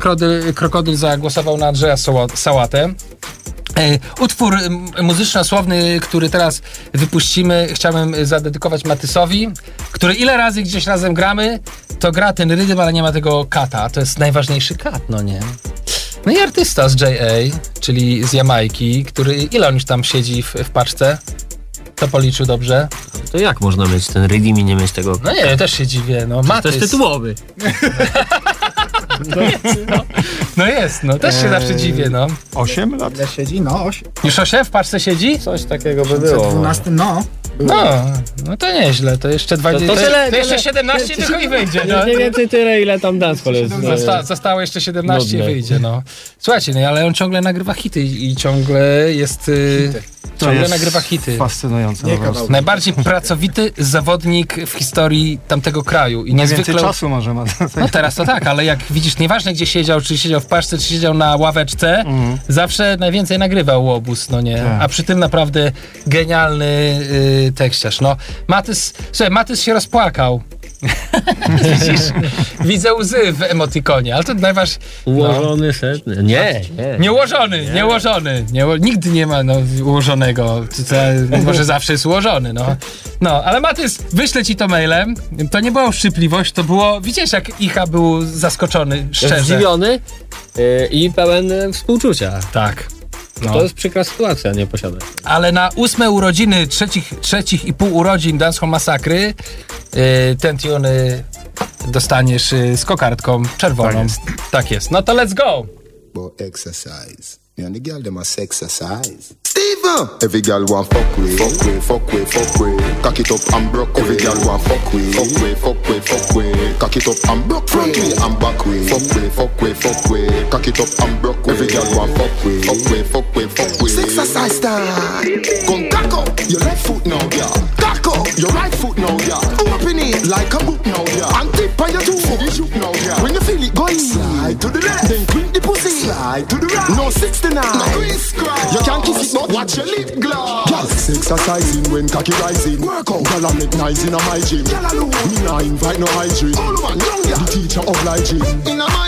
krokodyl, zagłosował na Andrzeja Sałatę. E, Utwór muzyczno-słowny, który teraz wypuścimy, chciałbym zadedykować Matysowi, który ile razy gdzieś razem gramy, to gra ten rytm, ale nie ma tego kata. To jest najważniejszy kat, no nie? No i artysta z JA, czyli z Jamajki, który ile on już tam siedzi w, w paczce? To policzył dobrze? To jak można mieć ten redeem i nie mieć tego? No nie, też się dziwię, no to Matys. jest tytułowy. No jest, no. No jest, no też się Eee, zawsze dziwię, no. 8 lat? Ile siedzi? No, 8. Już osiem w paczce siedzi? Coś takiego by W było. 12, no. Było. No, no to nieźle, to jeszcze 20, To- to, to tyle- to jeszcze tyle- 17 tylko i wyjdzie, no. Mniej więcej tyle, ile tam dancehall jest. Zosta, zostało jeszcze 17 i wyjdzie, no. Słuchajcie, no ale on ciągle nagrywa hity i i ciągle jest... Y, To ciągle jest nagrywa hity. Fascynujące Nie kawałki. Najbardziej pracowity zawodnik w historii tamtego kraju. I Najwięcej niezwykle... czasu może ma. No teraz to tak, ale jak widzisz, nieważne gdzie siedział, czy siedział w paszce, czy siedział na ławeczce, zawsze najwięcej nagrywał łobuz, no nie? Tak. A przy tym naprawdę genialny y, tekściarz. No, Matys, słuchaj, Matys się rozpłakał. Widzisz? Widzę łzy w emotikonie, ale to najważniejsze. Ułożony setny. Nie, nie. Nieułożony, nieułożony. Nie, nigdy nie ma no, ułożonego. To, może zawsze jest ułożony, no. No, ale Matys, wyślę ci to mailem. To nie była szczypliwość, to było... Widzisz, jak Icha był zaskoczony, szczerze. Zdziwiony yy, i pełen współczucia. Tak. No. To jest przykra sytuacja, nie posiadać. Ale na ósme urodziny, trzecich, trzecich i pół urodzin Dancehall Masakry yy, ten tune y, dostaniesz y, z kokardką czerwoną. Tak jest. Tak jest. No to let's go! But exercise. Me and the girl them a exercise. Steven! Every girl want fuck with, fuck with, fuck with, fuck with. Cock it up and broke. Every girl want fuck with, fuck with, fuck with, fuck with. Cock it up and broke. Front way and back way. Fuck with, fuck with, fuck with. Cock it up and broke. Every girl want fuck with, fuck with, fuck with, fuck with. Exercise time. Come cock up your left foot now, yeah. Cock up your right foot now, yeah. Open it like a book now, yeah. And tip on your two the shoot now, yeah. Slide to the right. No 69. No crisscross. You can kiss it, but watch your lip gloss. Yes, exercising when cocky rising. Work out. Girl, I'm nice in my gym. Girl, alone. Me nah invite no hygiene. All man, young yeah. The teacher obliging. In my gym, fatty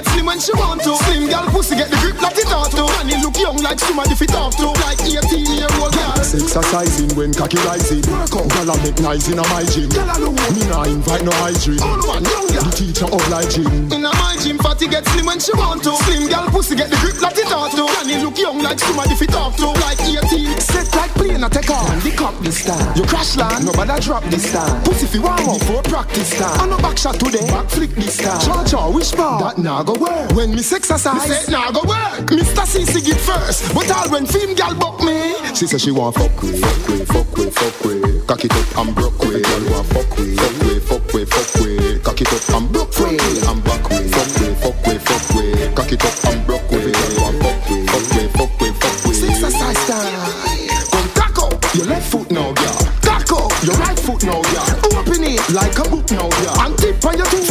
get slim when she want to. Slim girl pussy get the grip like it ought to. And he look young like somebody fit off to. Like 18 year old girl. Exercising when cocky rising. Work out. Girl, I'm nice in a my gym. Girl, alone. Me nah invite no hygiene. All man, young yeah. The teacher obliging. In my gym, fatty get slim when she want to. Slim girl pussy get the grip like it ought to. And he look young like somebody fit off to. Like 18. Set like plane, I take. And the cop this time. You crash land, nobody drop this time. Pussy fi warm up for practice time. And no back shot today, back flick this time. Charge or which bar? That nah go work. When me exercise, me say nah go work. Mr. CC get first, but all when film gal buck me. She say she want fuck with, fuck with, fuck with, fuck with. Cock it up and broke with. Girl want fuck with, fuck with, fuck with, fuck with. Cock it up and broke with. And back with, fuck with, fuck with, fuck with. Cock it up and broke with. Girl want fuck with, fuck with, fuck with, fuck with. Exercise time. Come up your left foot now. Cock up your right foot now, yeah. Open it like a book now, yeah. And tip on your two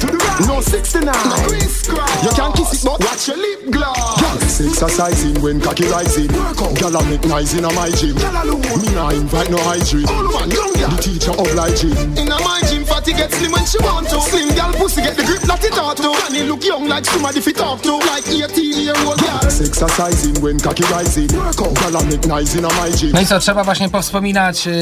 to the right. No 69. No crisscross. You can't kiss it, but watch your lip gloss. Yes, exercising when cocky rising. Work out. Girl, I'm nice in my gym. Alone. Me nah invite no hygiene. All man, young yeah. The teacher obliging. In my gym, get slim when she want to. Slim girl pussy get the grip like it start to. And he look young like somebody talk to. Like 18 year old girl. Exercising when cocky rising. Work out, I make nice in my gym. No i co, trzeba właśnie powspominać yy,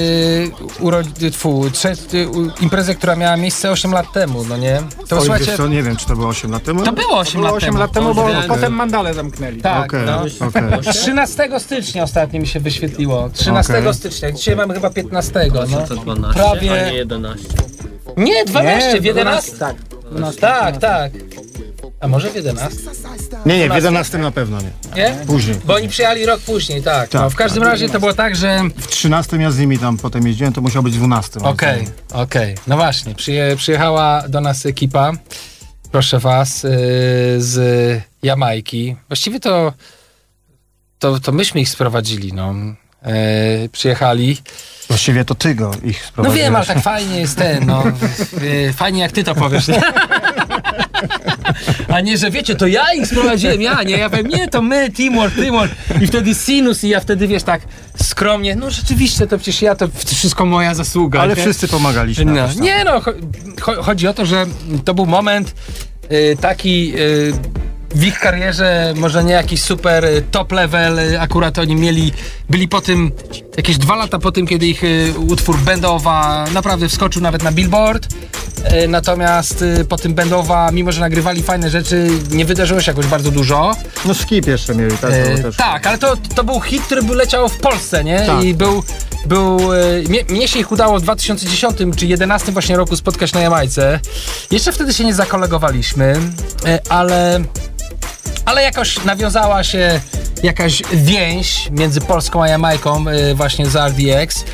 uro, tfu, trze, y, u, imprezę, która miała miejsce 8 lat temu, no nie? To Oj, słuchajcie, wiesz co, nie wiem, czy to było 8 lat temu? to było 8 lat 8 temu. lat temu, bo potem mandale zamknęli. Tak, Okej, no. okej. 13 stycznia ostatnio mi się wyświetliło. 13 Okej. stycznia. Dzisiaj mamy chyba 15. No. 2012, Prawie- a nie 11. Nie, 12, w 11. 12, tak. 12. Tak, tak. A może w 11? Nie, nie, w 11 na pewno nie. Nie? Później. Bo oni przyjechali rok później, tak. Tak, no, w każdym razie to było tak, że... W 13 ja z nimi tam potem jeździłem, to musiał być 12. moim Okej, okej. No właśnie, przyje, przyjechała do nas ekipa, proszę was, yy, z Jamajki. Właściwie to, to, to myśmy ich sprowadzili, no. Yy, przyjechali. Właściwie to ty go ich No sprowadziłeś. wiem, ale tak fajnie jest ten, no. Yy, Fajnie jak ty to powiesz, nie? A nie, że wiecie, to ja ich sprowadziłem, ja, nie, ja powiem, nie, to my, teamwork, teamwork. I wtedy sinus i ja wtedy, wiesz, tak skromnie, no rzeczywiście, to przecież ja, to wszystko moja zasługa. Ale nie? wszyscy pomagaliśmy. No, nie no, cho- cho- chodzi o to, że to był moment y, taki y, w ich karierze, może nie jakiś super top level, akurat oni mieli, byli po tym, jakieś dwa lata po tym, kiedy ich y, utwór Bendowa naprawdę wskoczył nawet na Billboard. Y, Natomiast y, po tym Bendowa, mimo że nagrywali fajne rzeczy, nie wydarzyło się jakoś bardzo dużo. No skip jeszcze mieli, tak? E, też. tak, ale to, to był hit, który by leciał w Polsce, nie? Tak. I był. był e, mnie, mnie się ich udało w 2010 czy 2011 właśnie roku spotkać na Jamajce. Jeszcze wtedy się nie zakolegowaliśmy, e, ale. Ale jakoś nawiązała się jakaś więź między Polską a Jamajką, e, właśnie z RDX.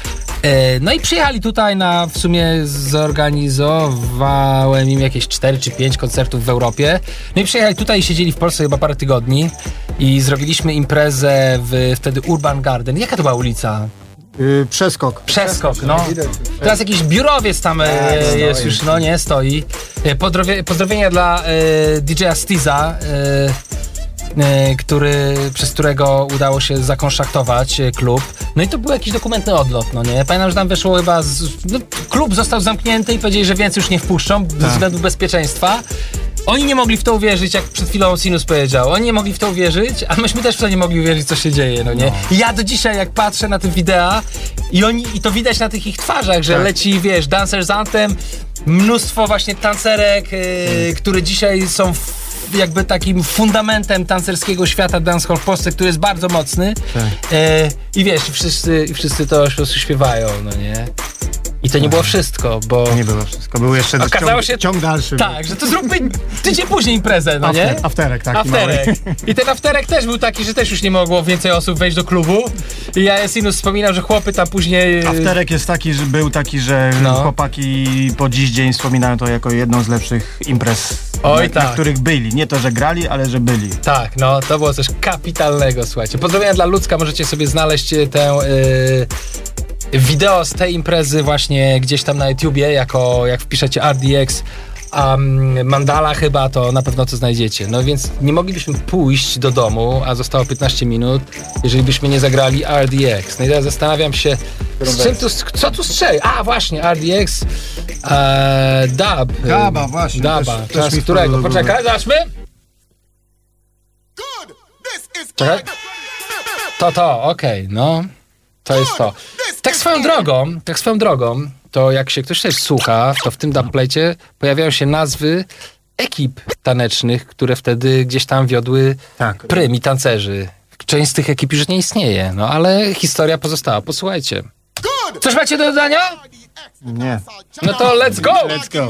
E, No i przyjechali tutaj na, w sumie zorganizowałem im jakieś 4 czy 5 koncertów w Europie. No i przyjechali tutaj i siedzieli w Polsce chyba parę tygodni i zrobiliśmy imprezę w wtedy Urban Garden. Jaka to była ulica? Y, przeskok. Przeskok, no. Teraz jakiś biurowiec tam e, jest już, no nie, stoi. E, Pozdrowie, pozdrowienia dla e, DJ-a Stiza, e, e, który, przez którego udało się zakonszaktować e, klub. No i to był jakiś dokumentny odlot, no nie? Pamiętam, że tam weszło chyba... Z, no, klub został zamknięty i powiedzieli, że więcej już nie wpuszczą ze względów bezpieczeństwa. Oni nie mogli w to uwierzyć, jak przed chwilą Sinus powiedział. Oni nie mogli w to uwierzyć, a myśmy też w to nie mogli uwierzyć, co się dzieje, no nie? I Ja do dzisiaj, jak patrzę na te wideo i oni, i to widać na tych ich twarzach, że Tak. leci, wiesz, Dancers Anthem, mnóstwo właśnie tancerek, yy, które dzisiaj są jakby takim fundamentem tancerskiego świata dancehall w Polsce, który jest bardzo mocny. Tak. E, I wiesz, i wszyscy, wszyscy to po prostu śpiewają, no nie? I to nie było wszystko, bo... Nie było wszystko. Był jeszcze Okazało ciąg, się- ciąg dalszy. Tak, że to zróbmy tydzień później imprezę, no nie? After, afterek taki Afterek. mały. I ten afterek też był taki, że też już nie mogło więcej osób wejść do klubu. I ja Sinus wspominał, że chłopy tam później... Afterek jest taki, że był taki, że No. chłopaki po dziś dzień wspominają to jako jedną z lepszych imprez, Oj, na, tak. na których byli. Nie to, że grali, ale że byli. Tak, no to było coś kapitalnego, słuchajcie. Pozdrowienia dla Ludzka, możecie sobie znaleźć e, tę e, wideo z tej imprezy właśnie gdzieś tam na YouTubie, jako jak wpiszecie RDX um, Mandala chyba, to na pewno to znajdziecie. No więc nie moglibyśmy pójść do domu, a zostało 15 minut, jeżeli byśmy nie zagrali RDX. No i teraz zastanawiam się, z czym tu, co tu strzeli? A, właśnie, RDX e, Dub. Daba, właśnie, Daba, też- też czas mi którego? Poczekaj, zobaczmy. Czekaj. To to, okej, no. To jest to. Tak swoją drogą, tak swoją drogą, to jak się ktoś też słucha, to w tym dubplate pojawiają się nazwy ekip tanecznych, które wtedy gdzieś tam wiodły Tak. prym i tancerzy. Część z tych ekip już nie istnieje, no ale historia pozostała. Posłuchajcie. Coś macie do dodania? Nie. No to let's go! Let's go.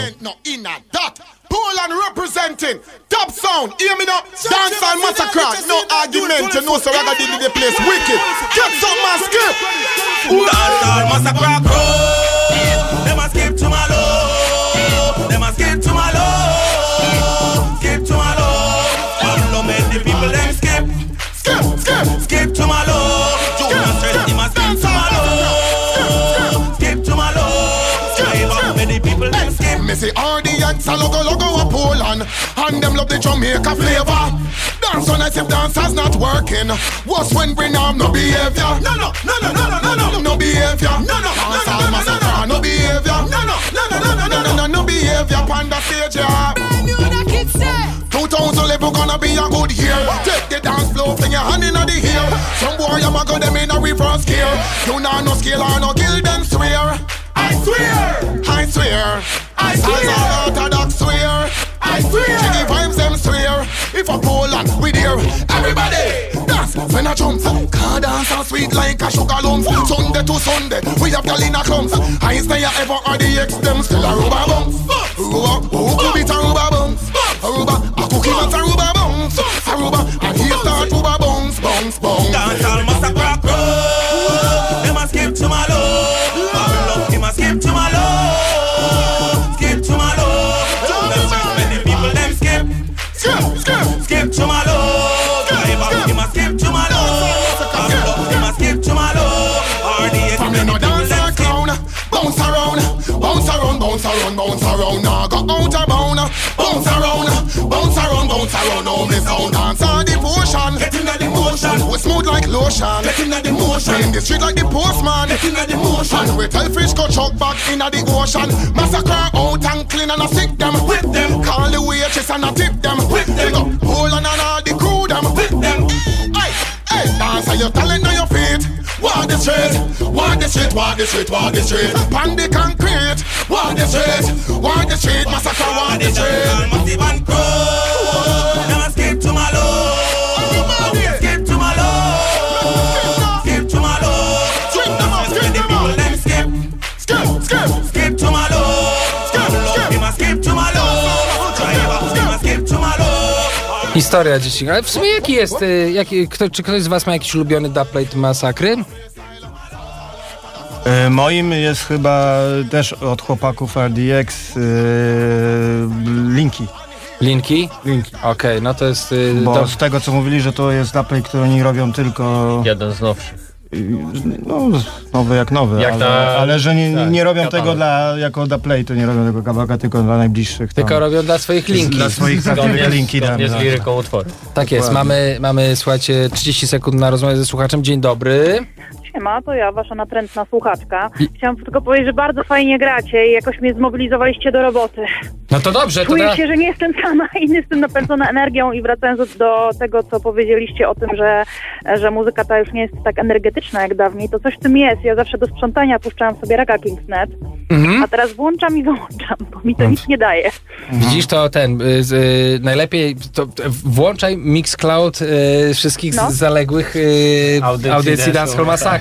Poland representing top sound. Hear me now. Dance and massacre. No argument. You know, so I got the place wicked. Get some mask. Dancehall massacre crew. Them a skip to my low. Them a skip to my low. Skip to my low. Follow me, the people them skip. Skip, skip. Skip to my low. Jonas said him a skip to my low. Skip to my low. Drive up me, the people them skip. Me say RDX a logo logo and Poland, and them love the Jamaica flavor. Dance on as if dancers not working. What's when bring arm no behavior? No no no no no no no no behavior. No no no no no no no no behavior. No no no no no no no no no behavior. the stage yeah. 2011 gonna be a good year. Take the dance floor, fling your hand inna the air. Some boy, I'ma go them in a reverse gear. You know no skill, or no kill them swear. Swear, I swear, I swear. As all orthodox swear, I swear. Jiggy vibes them swear. If a Poland we there, everybody dance when I jump. Can't dance so sweet like a sugar lump. Sunday to Sunday, we have gal in a clumps. I stay ever or the ex them still a rubber bumps. Rubber, could be a rubber bumps? A rubber, a cookie man a rubber bumps. A rubber, and he start rubber bumps, bumps, bumps. Bounce around, bounce around. Now go out of bound, bounce around, bounce around, bounce around. Now me sound dance on devotion, Get in the motion. we smooth like lotion. Get in the motion. In the street like the postman, Get in the motion. and we tell fish go chuck back inna the ocean. Massacre out and clean and I sick them, Whip them. Call the waitress and I tip them, Whip them. Up hold on and all the crew them, Whip them. Hey, hey, dance on your talent on your. Walk the street, walk the street, walk the street, walk the street. Pan the concrete, walk the street, walk the street, massacre, walk the street. Massive and. Them a skip to my. Historia dzieci. Ale w sumie jaki jest, y, jaki, kto, czy ktoś z was ma jakiś ulubiony dubplate masakry? E, Moim jest chyba też od chłopaków RDX e, Linki. Linki? Linki. Okej, no to jest... y, Bo z tego co mówili, że to jest Apple, który oni robią tylko Jeden z nowszych. No, nowy jak nowy, Jak ale, na- ale że nie, tak, nie robią katalog. tego dla, jako Daplay, to nie robią tego kawałka, tylko dla najbliższych. tam. Tylko robią dla swoich linki. Dla swoich prawdziwych linki. Zgodnie tam, z liryką utworu. Tak jest, mamy, mamy, słuchajcie, 30 sekund na rozmowę ze słuchaczem. Dzień dobry. Siema, to ja, wasza natrętna słuchaczka. Chciałam tylko powiedzieć, że bardzo fajnie gracie i jakoś mnie zmobilizowaliście do roboty. No to dobrze, to Czuję da... się, że nie jestem sama i nie jestem napędzona energią i wracając do, tego, co powiedzieliście o tym, że, że muzyka ta już nie jest tak energetyczna jak dawniej, to coś w tym jest. Ja zawsze do sprzątania puszczałam sobie Raga Kingsnet, Mhm. a teraz włączam i wyłączam, bo mi to nic nie daje. Widzisz to ten, y, y, najlepiej to, to włączaj Mixcloud y, wszystkich No. z zaległych y, Audycji audycji, Dancehall. Dancehall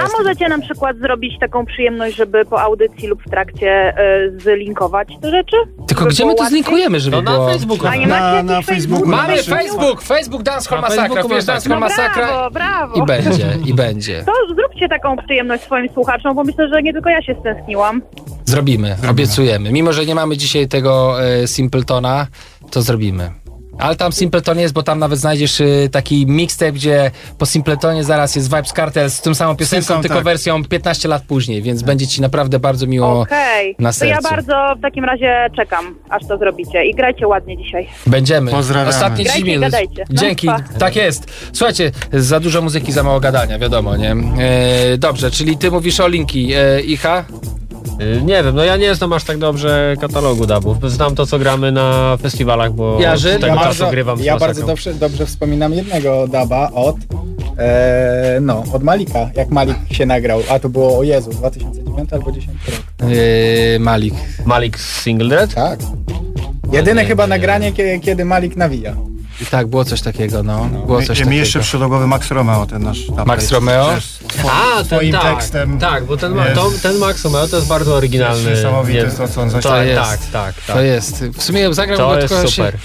A możecie na przykład zrobić taką przyjemność, żeby po audycji lub w trakcie y, zlinkować te rzeczy? Tylko gdzie my to zlinkujemy, żeby No na było... Facebooku. A nie Na- macie na Facebooku? Mamy Naszych- Facebook, Facebook Dancehall Na Masakra, Facebooku wbierz masz Dancehall No Masakra brawo, brawo. i będzie, i będzie. To zróbcie taką przyjemność swoim słuchaczom, bo myślę, że nie tylko ja się stęskniłam. Zrobimy, obiecujemy. Mimo, że nie mamy dzisiaj tego e, Simpletona, to zrobimy. Ale tam Simpleton jest, bo tam nawet znajdziesz y, taki mixtape, gdzie po Simpletonie zaraz jest Vibes Cartel z tą samą piosenką, tylko tak. wersją 15 lat później, więc będzie ci naprawdę bardzo miło Okej, na to ja sercu. bardzo w takim razie czekam, aż to zrobicie i grajcie ładnie dzisiaj. Będziemy. Pozdrawiamy. Ostatni Grajcie gadajcie. No, Dzięki. pa. Tak jest. Słuchajcie, za dużo muzyki, za mało gadania, wiadomo, nie? E, dobrze, czyli ty mówisz o linki. E, Icha? Y, Nie wiem, no ja nie znam aż tak dobrze katalogu dubów. Znam to, co gramy na festiwalach, bo z tego ja czasu bardzo, grywam z ja bardzo dobrze, dobrze wspominam jednego daba od e, no, od Malika, jak Malik się nagrał, a to było o Jezu, 2009 albo 10 rok. E, Malik. Malik z Single Dread? Tak. Jedyne nie, chyba nie. nagranie, kiedy, kiedy Malik nawija. I tak, było coś takiego, no. Było coś Mi, mi jeszcze takiego. Max Romeo, ten nasz Daplay. Max Romeo? Też two- A, ten, Twoim tak, tekstem. tak, bo ten, jest- to, ten Max Romeo to jest bardzo oryginalny. jest niesamowite nie- to, co on tak, To jest. tak, tak, tak. To jest. W sumie zagrał To go jest tylko super.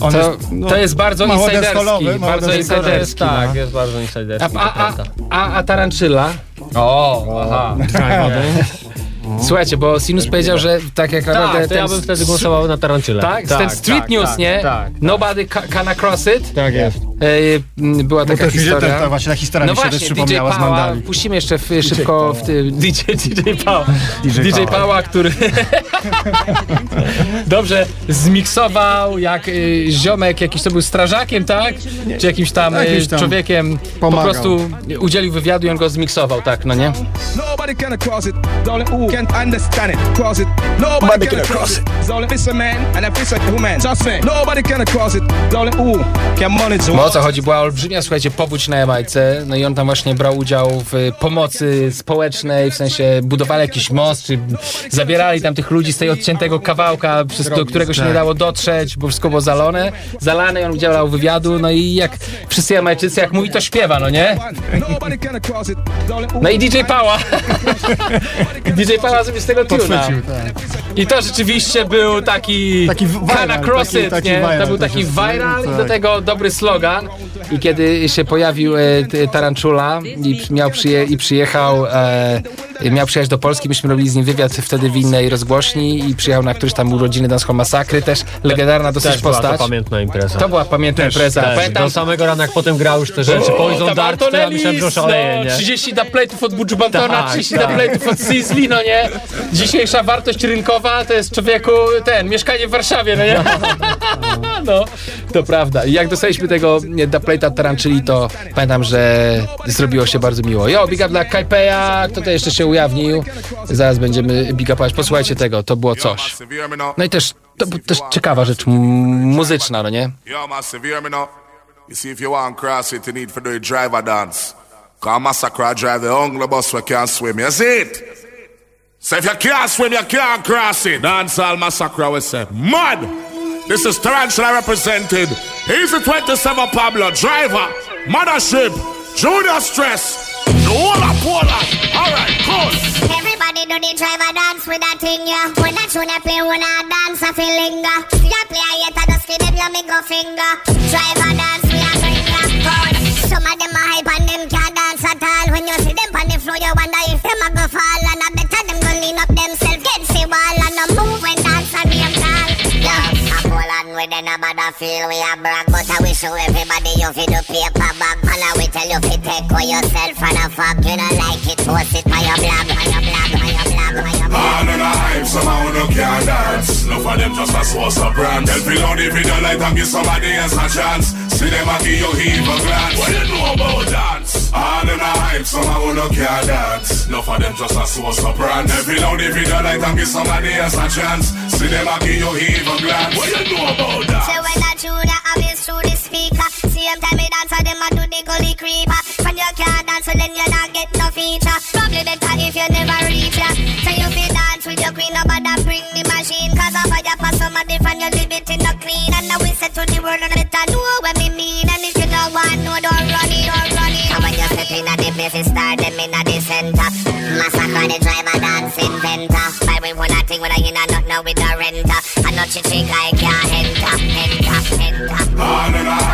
On To, no, to jest bardzo insiderski. Bardzo jest, insiderski. tak, no. jest bardzo insiderski, A, a, a, a, a Taranczyla? O, aha. Słuchajcie, bo Sinus powiedział, że tak jak naprawdę Tak, to ja bym wtedy głosował na Tarantula. Tak, ten Street News, tak, nie? Tak, Nobody ca- can cross it. Tak jest. E, była Bo taka też historia. też, ta, właśnie ta historia no mi się właśnie, też z Pała, Mandali. puścimy jeszcze w, szybko w tym DJ, DJ Pała. DJ DJ Pała. Pała, który dobrze zmiksował jak y, ziomek, jakiś to był strażakiem, tak? Czy jakimś tam, y, Jakiś tam człowiekiem pomagał. po prostu udzielił wywiadu i on go zmiksował, tak, no nie? Nobody can cross it. Who can't understand it. Cross it. Nobody, can cross it. It's a man and if it's a woman. Just. Nobody can cross it. Can manage. O co chodzi? Była olbrzymia, słuchajcie, powódź na Jamajce, no i on tam właśnie brał udział w pomocy społecznej, w sensie budowali jakiś most, czy zabierali tam tych ludzi z tej odciętego kawałka, przez do którego się nie tak. dało dotrzeć, bo wszystko było zalone, zalane i on udzielał wywiadu, no i jak wszyscy Jamajczycy, jak mówi, to śpiewa, no nie? No i DJ Pała. DJ Pała sobie z tego tuna. Tak. I to rzeczywiście był taki, Taki viral, cross taki- taki nie? viral to był taki viral i tak. do tego dobry slogan. I kiedy się pojawił e, Tarantula i miał przyje, i przyjechał, e, miał przyjechać do Polski, myśmy robili z nim wywiad wtedy w innej rozgłośni i przyjechał na któryś tam urodziny Dancehall Masakry, też legendarna dosyć Też była postać. to pamiętna impreza. To była pamiętna impreza. Też. Pamiętam, Do samego rana, jak potem grał już te rzeczy. Poison Dart, to ja myślałem, że oszaleje, no, nie? 30 dubplate'ów od Budżu Bantona, Tak, 30 tak. dubplate'ów od Sizzli, no nie? Dzisiejsza wartość rynkowa to jest człowieku ten, mieszkanie w Warszawie, no nie? No, to prawda. I jak dostaliśmy tego dubplate'a Taranczyli, to pamiętam, że zrobiło się bardzo miło. Jo, big up dla Kajpeja, kto to jeszcze się ujawnił. Zaraz będziemy big upować. Posłuchajcie tego, to było coś. No i też, to też ciekawa rzecz muzyczna, no nie? You see, if you want cross it, need for do a driver dance. Cause Massacre drive the hungry bus where can't swim. You see it? So if you can't swim, you can't cross it. Dance all Massacre, we say. Mud! This is Tarantula represented. He's the 27 Pablo driver. Mothership. Junior Stress. The whole of Poland. All right, cool. Everybody do the driver dance with that thing, yeah. When that tune I play, when I dance, I feel linger. See I play, I yet I just give them your middle finger. Driver dance, we are bring ya. Some of them are hype and them a then a bother feel we a brag, but I will show everybody you fi do paper bag. And I will tell you fi take away yourself and a fuck. You don't like it, post it on your blog, on your blog, on your blog, on your blog. All in the hype, somehow no can dance. No for them just a source of brand. Help me load the video like and give somebody else a chance. See them and give you heave a glance. What you know about dance? All in the hype, somehow no can dance. No for them just a source of brand. Help me load the video like and give somebody else a chance. See them and give you heave a glance. What you know about dance? Say when I tune the obvious through the speaker Same time me dance and them a do the gully creeper When you can't dance so then you not get no feature Probably better if you never reach ya So you feel dance with your queen Nobody bring the machine Cause of some of different you live it in the clean. And now we say to the world and better know what me mean And if you don't want no don't run it, don't run it. And when you step in the you start them in the center Massacre the driver dance inventor We one a thing when I in not now with the renter And not chick I can't enter, enter, enter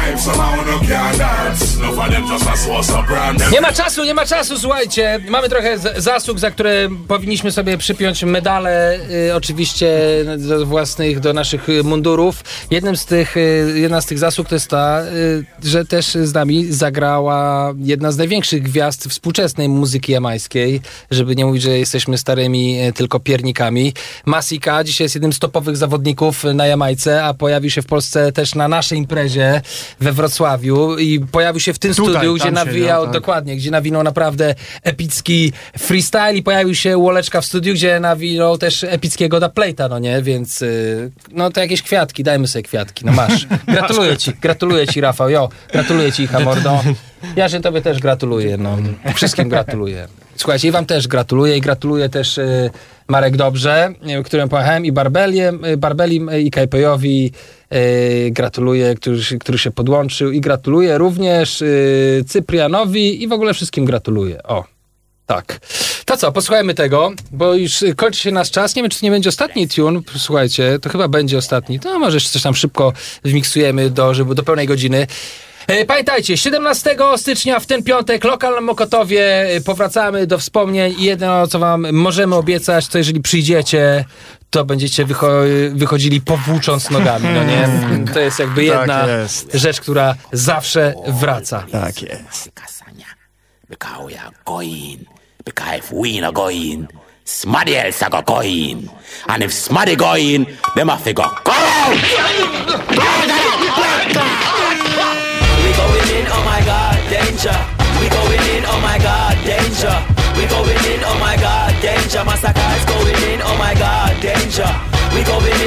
hype, no can dance. No for them just a source of brand. Nie ma czasu, nie ma czasu, słuchajcie. Mamy trochę zasług, za które powinniśmy sobie przypiąć medale, y, oczywiście do własnych, do naszych y, mundurów. Jednym z tych, y, jedna z tych zasług to jest ta, y, że też z nami zagrała jedna z największych gwiazd współczesnej muzyki jamańskiej, żeby nie mówić, że jesteśmy starymi y, tylko piernikami. Masika dzisiaj jest jednym z topowych zawodników na Jamajce, a pojawił się w Polsce też na naszej imprezie we Wrocławiu i pojawił się w tym Tutaj, studiu, gdzie nawijał tak. dokładnie, gdzie nawinął naprawdę epicki freestyle i pojawił się Łoleczka w studiu, gdzie nawinął też epickiego da plate'a, no nie, więc y, no to jakieś kwiatki, dajmy sobie kwiatki, no masz. Gratuluję ci, gratuluję ci Rafał, jo, gratuluję ci Hamordo. Ja się tobie też gratuluję, no. Wszystkim gratuluję. Słuchajcie, i wam też gratuluję i gratuluję też y, Marek Dobrze, y, którym pojechałem i y, Barbelim y, i Kajpejowi gratuluję, który, który się podłączył i gratuluję również Cyprianowi i w ogóle wszystkim gratuluję. O. Tak. To co, posłuchajmy tego, bo już kończy się nasz czas. Nie wiem, czy to nie będzie ostatni tune. Słuchajcie, to chyba będzie ostatni. To może jeszcze coś tam szybko wmiksujemy do, żeby do pełnej godziny. E, Pamiętajcie, 17 stycznia w ten piątek, lokal na Mokotowie, e, powracamy do wspomnień i jedyne, co wam możemy obiecać, to jeżeli przyjdziecie, to będziecie wycho- wychodzili powłócząc nogami, no nie? To jest jakby Tak jedna jest. rzecz, która zawsze wraca. Tak jest. Going. Because if we not going, somebody else a go going. And if somebody going, going in, oh my god, danger. We going in, oh my god, danger. We going in, oh my god, danger. My. We going in, oh my god, danger. We going in,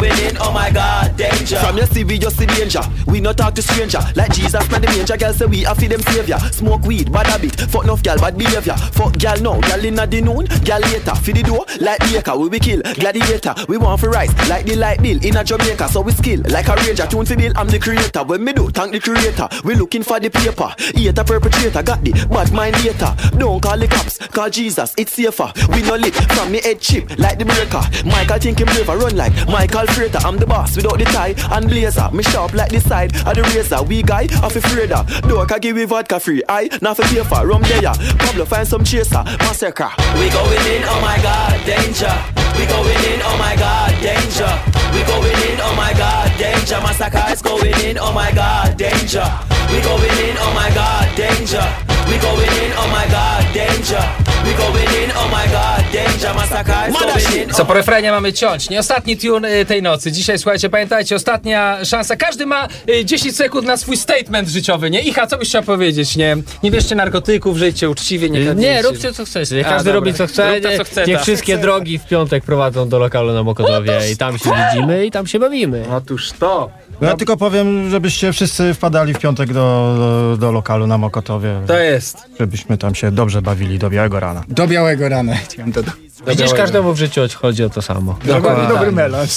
going in. Oh my God, danger. From your we just see danger. We no talk to stranger. Like Jesus man the manger. Girl say we a feed them savior. Smoke weed, bad habit. Fuck enough gal, bad behavior. Fuck gal now, gal inna the noon, gal later. Feed the door like baker. We we kill gladiator. We want for rice, like the light bill in a Jamaica. So we skill like a ranger. Tune for bill. I'm the creator. When me do, thank the creator. We looking for the paper. Eat a perpetrator. Got the bad mind later. Don't call the cops. Call Jesus. It's safer. We no lit from me head chip like the breaker. Michael think him braver. Run like Michael Freighter. I'm the boss without the tie and blazer. Me sharp like the side of the razor. We guy off a freda. Door can give me vodka free. I not for pay for rum there. Pablo find some chaser. Massacre. We going in, oh my God, danger. We going in, oh my God, danger. We going in, oh my God, danger. Massacre is going in, oh my God, danger. We going in, oh my God, danger. We going in, oh my God, danger. We going in, oh my God, danger. Massacre is going in. Co po refrenie mamy ciąć. Nie ostatni tune y, tej nocy. Dzisiaj słuchajcie, pamiętajcie, ostatnia szansa. Każdy ma y, 10 sekund na swój statement życiowy, nie? Icha, co byś chciał powiedzieć, nie? Nie bierzcie narkotyków, żyjcie uczciwie, nie Nie, kradnijcie. róbcie co chcecie. Niech A, każdy dobra. robi co chce. Rób to, co chce, Niech wszystkie drogi w piątek prowadzą do lokalu na Mokotowie i tam się widzimy i tam się bawimy. Otóż to. Ja tylko powiem, żebyście wszyscy wpadali w piątek do, do, do lokalu na Mokotowie. To jest. Żebyśmy tam się dobrze bawili do białego rana. Do białego rana chciałem dodać. Widzisz, każdemu w życiu chodzi o to samo. Dokładnie. Dobry melanż.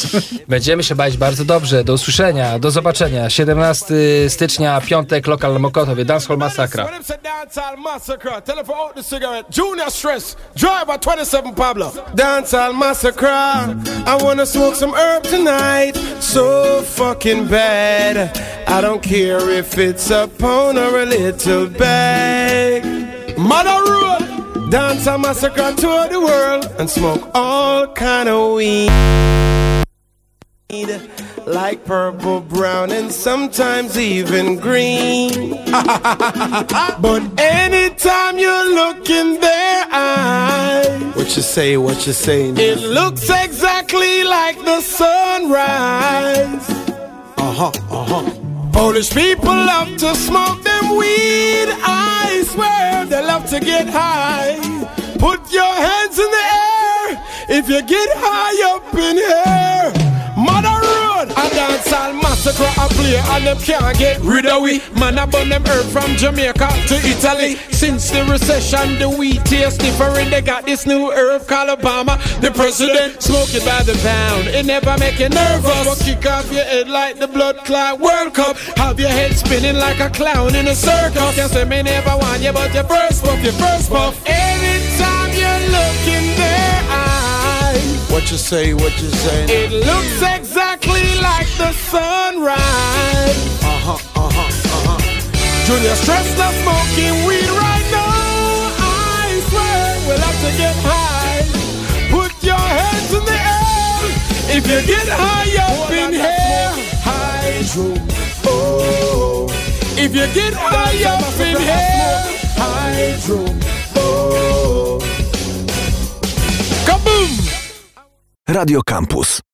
Będziemy się bawić bardzo dobrze. Do usłyszenia, do zobaczenia. 17 stycznia, piątek, lokal na Mokotowie. Dancehall Masakra. Cigarette. Junior Stress, driver 27 Pablo. Dancehall massacre, I wanna smoke some herb tonight. So fucking bad. I don't care if it's a pound or a little bag. Mother Road, dancehall massacre to the world and smoke all kind of weed like purple, brown, and sometimes even green. but anytime you look in their eyes, what you say, what you say, it looks exactly like the sunrise. Uh huh, uh huh. Polish people love to smoke them weed. I swear they love to get high. Put your hands in the air if you get high up in here. A dancehall massacre a play and them can't get rid of we. Man, I burn them herb from Jamaica to Italy. Since the recession, the wheat tastes different. They got this new herb called Obama. The president smoke it by the pound. It never make you nervous. But kick off your head like the blood clot World Cup. Have your head spinning like a clown in a circus. Can't say me never want you, but your first puff, your first puff. Anytime you look in their eyes. What you say, what you say? It looks exactly like the sunrise. Uh huh, uh huh, uh huh. Junior Stress not smoking weed right now. I swear we'll have to get high. Put your hands in the air. If you get high up in here, hydro. Oh, if you get high up in here, hydro. Oh, kaboom! Radio Campus.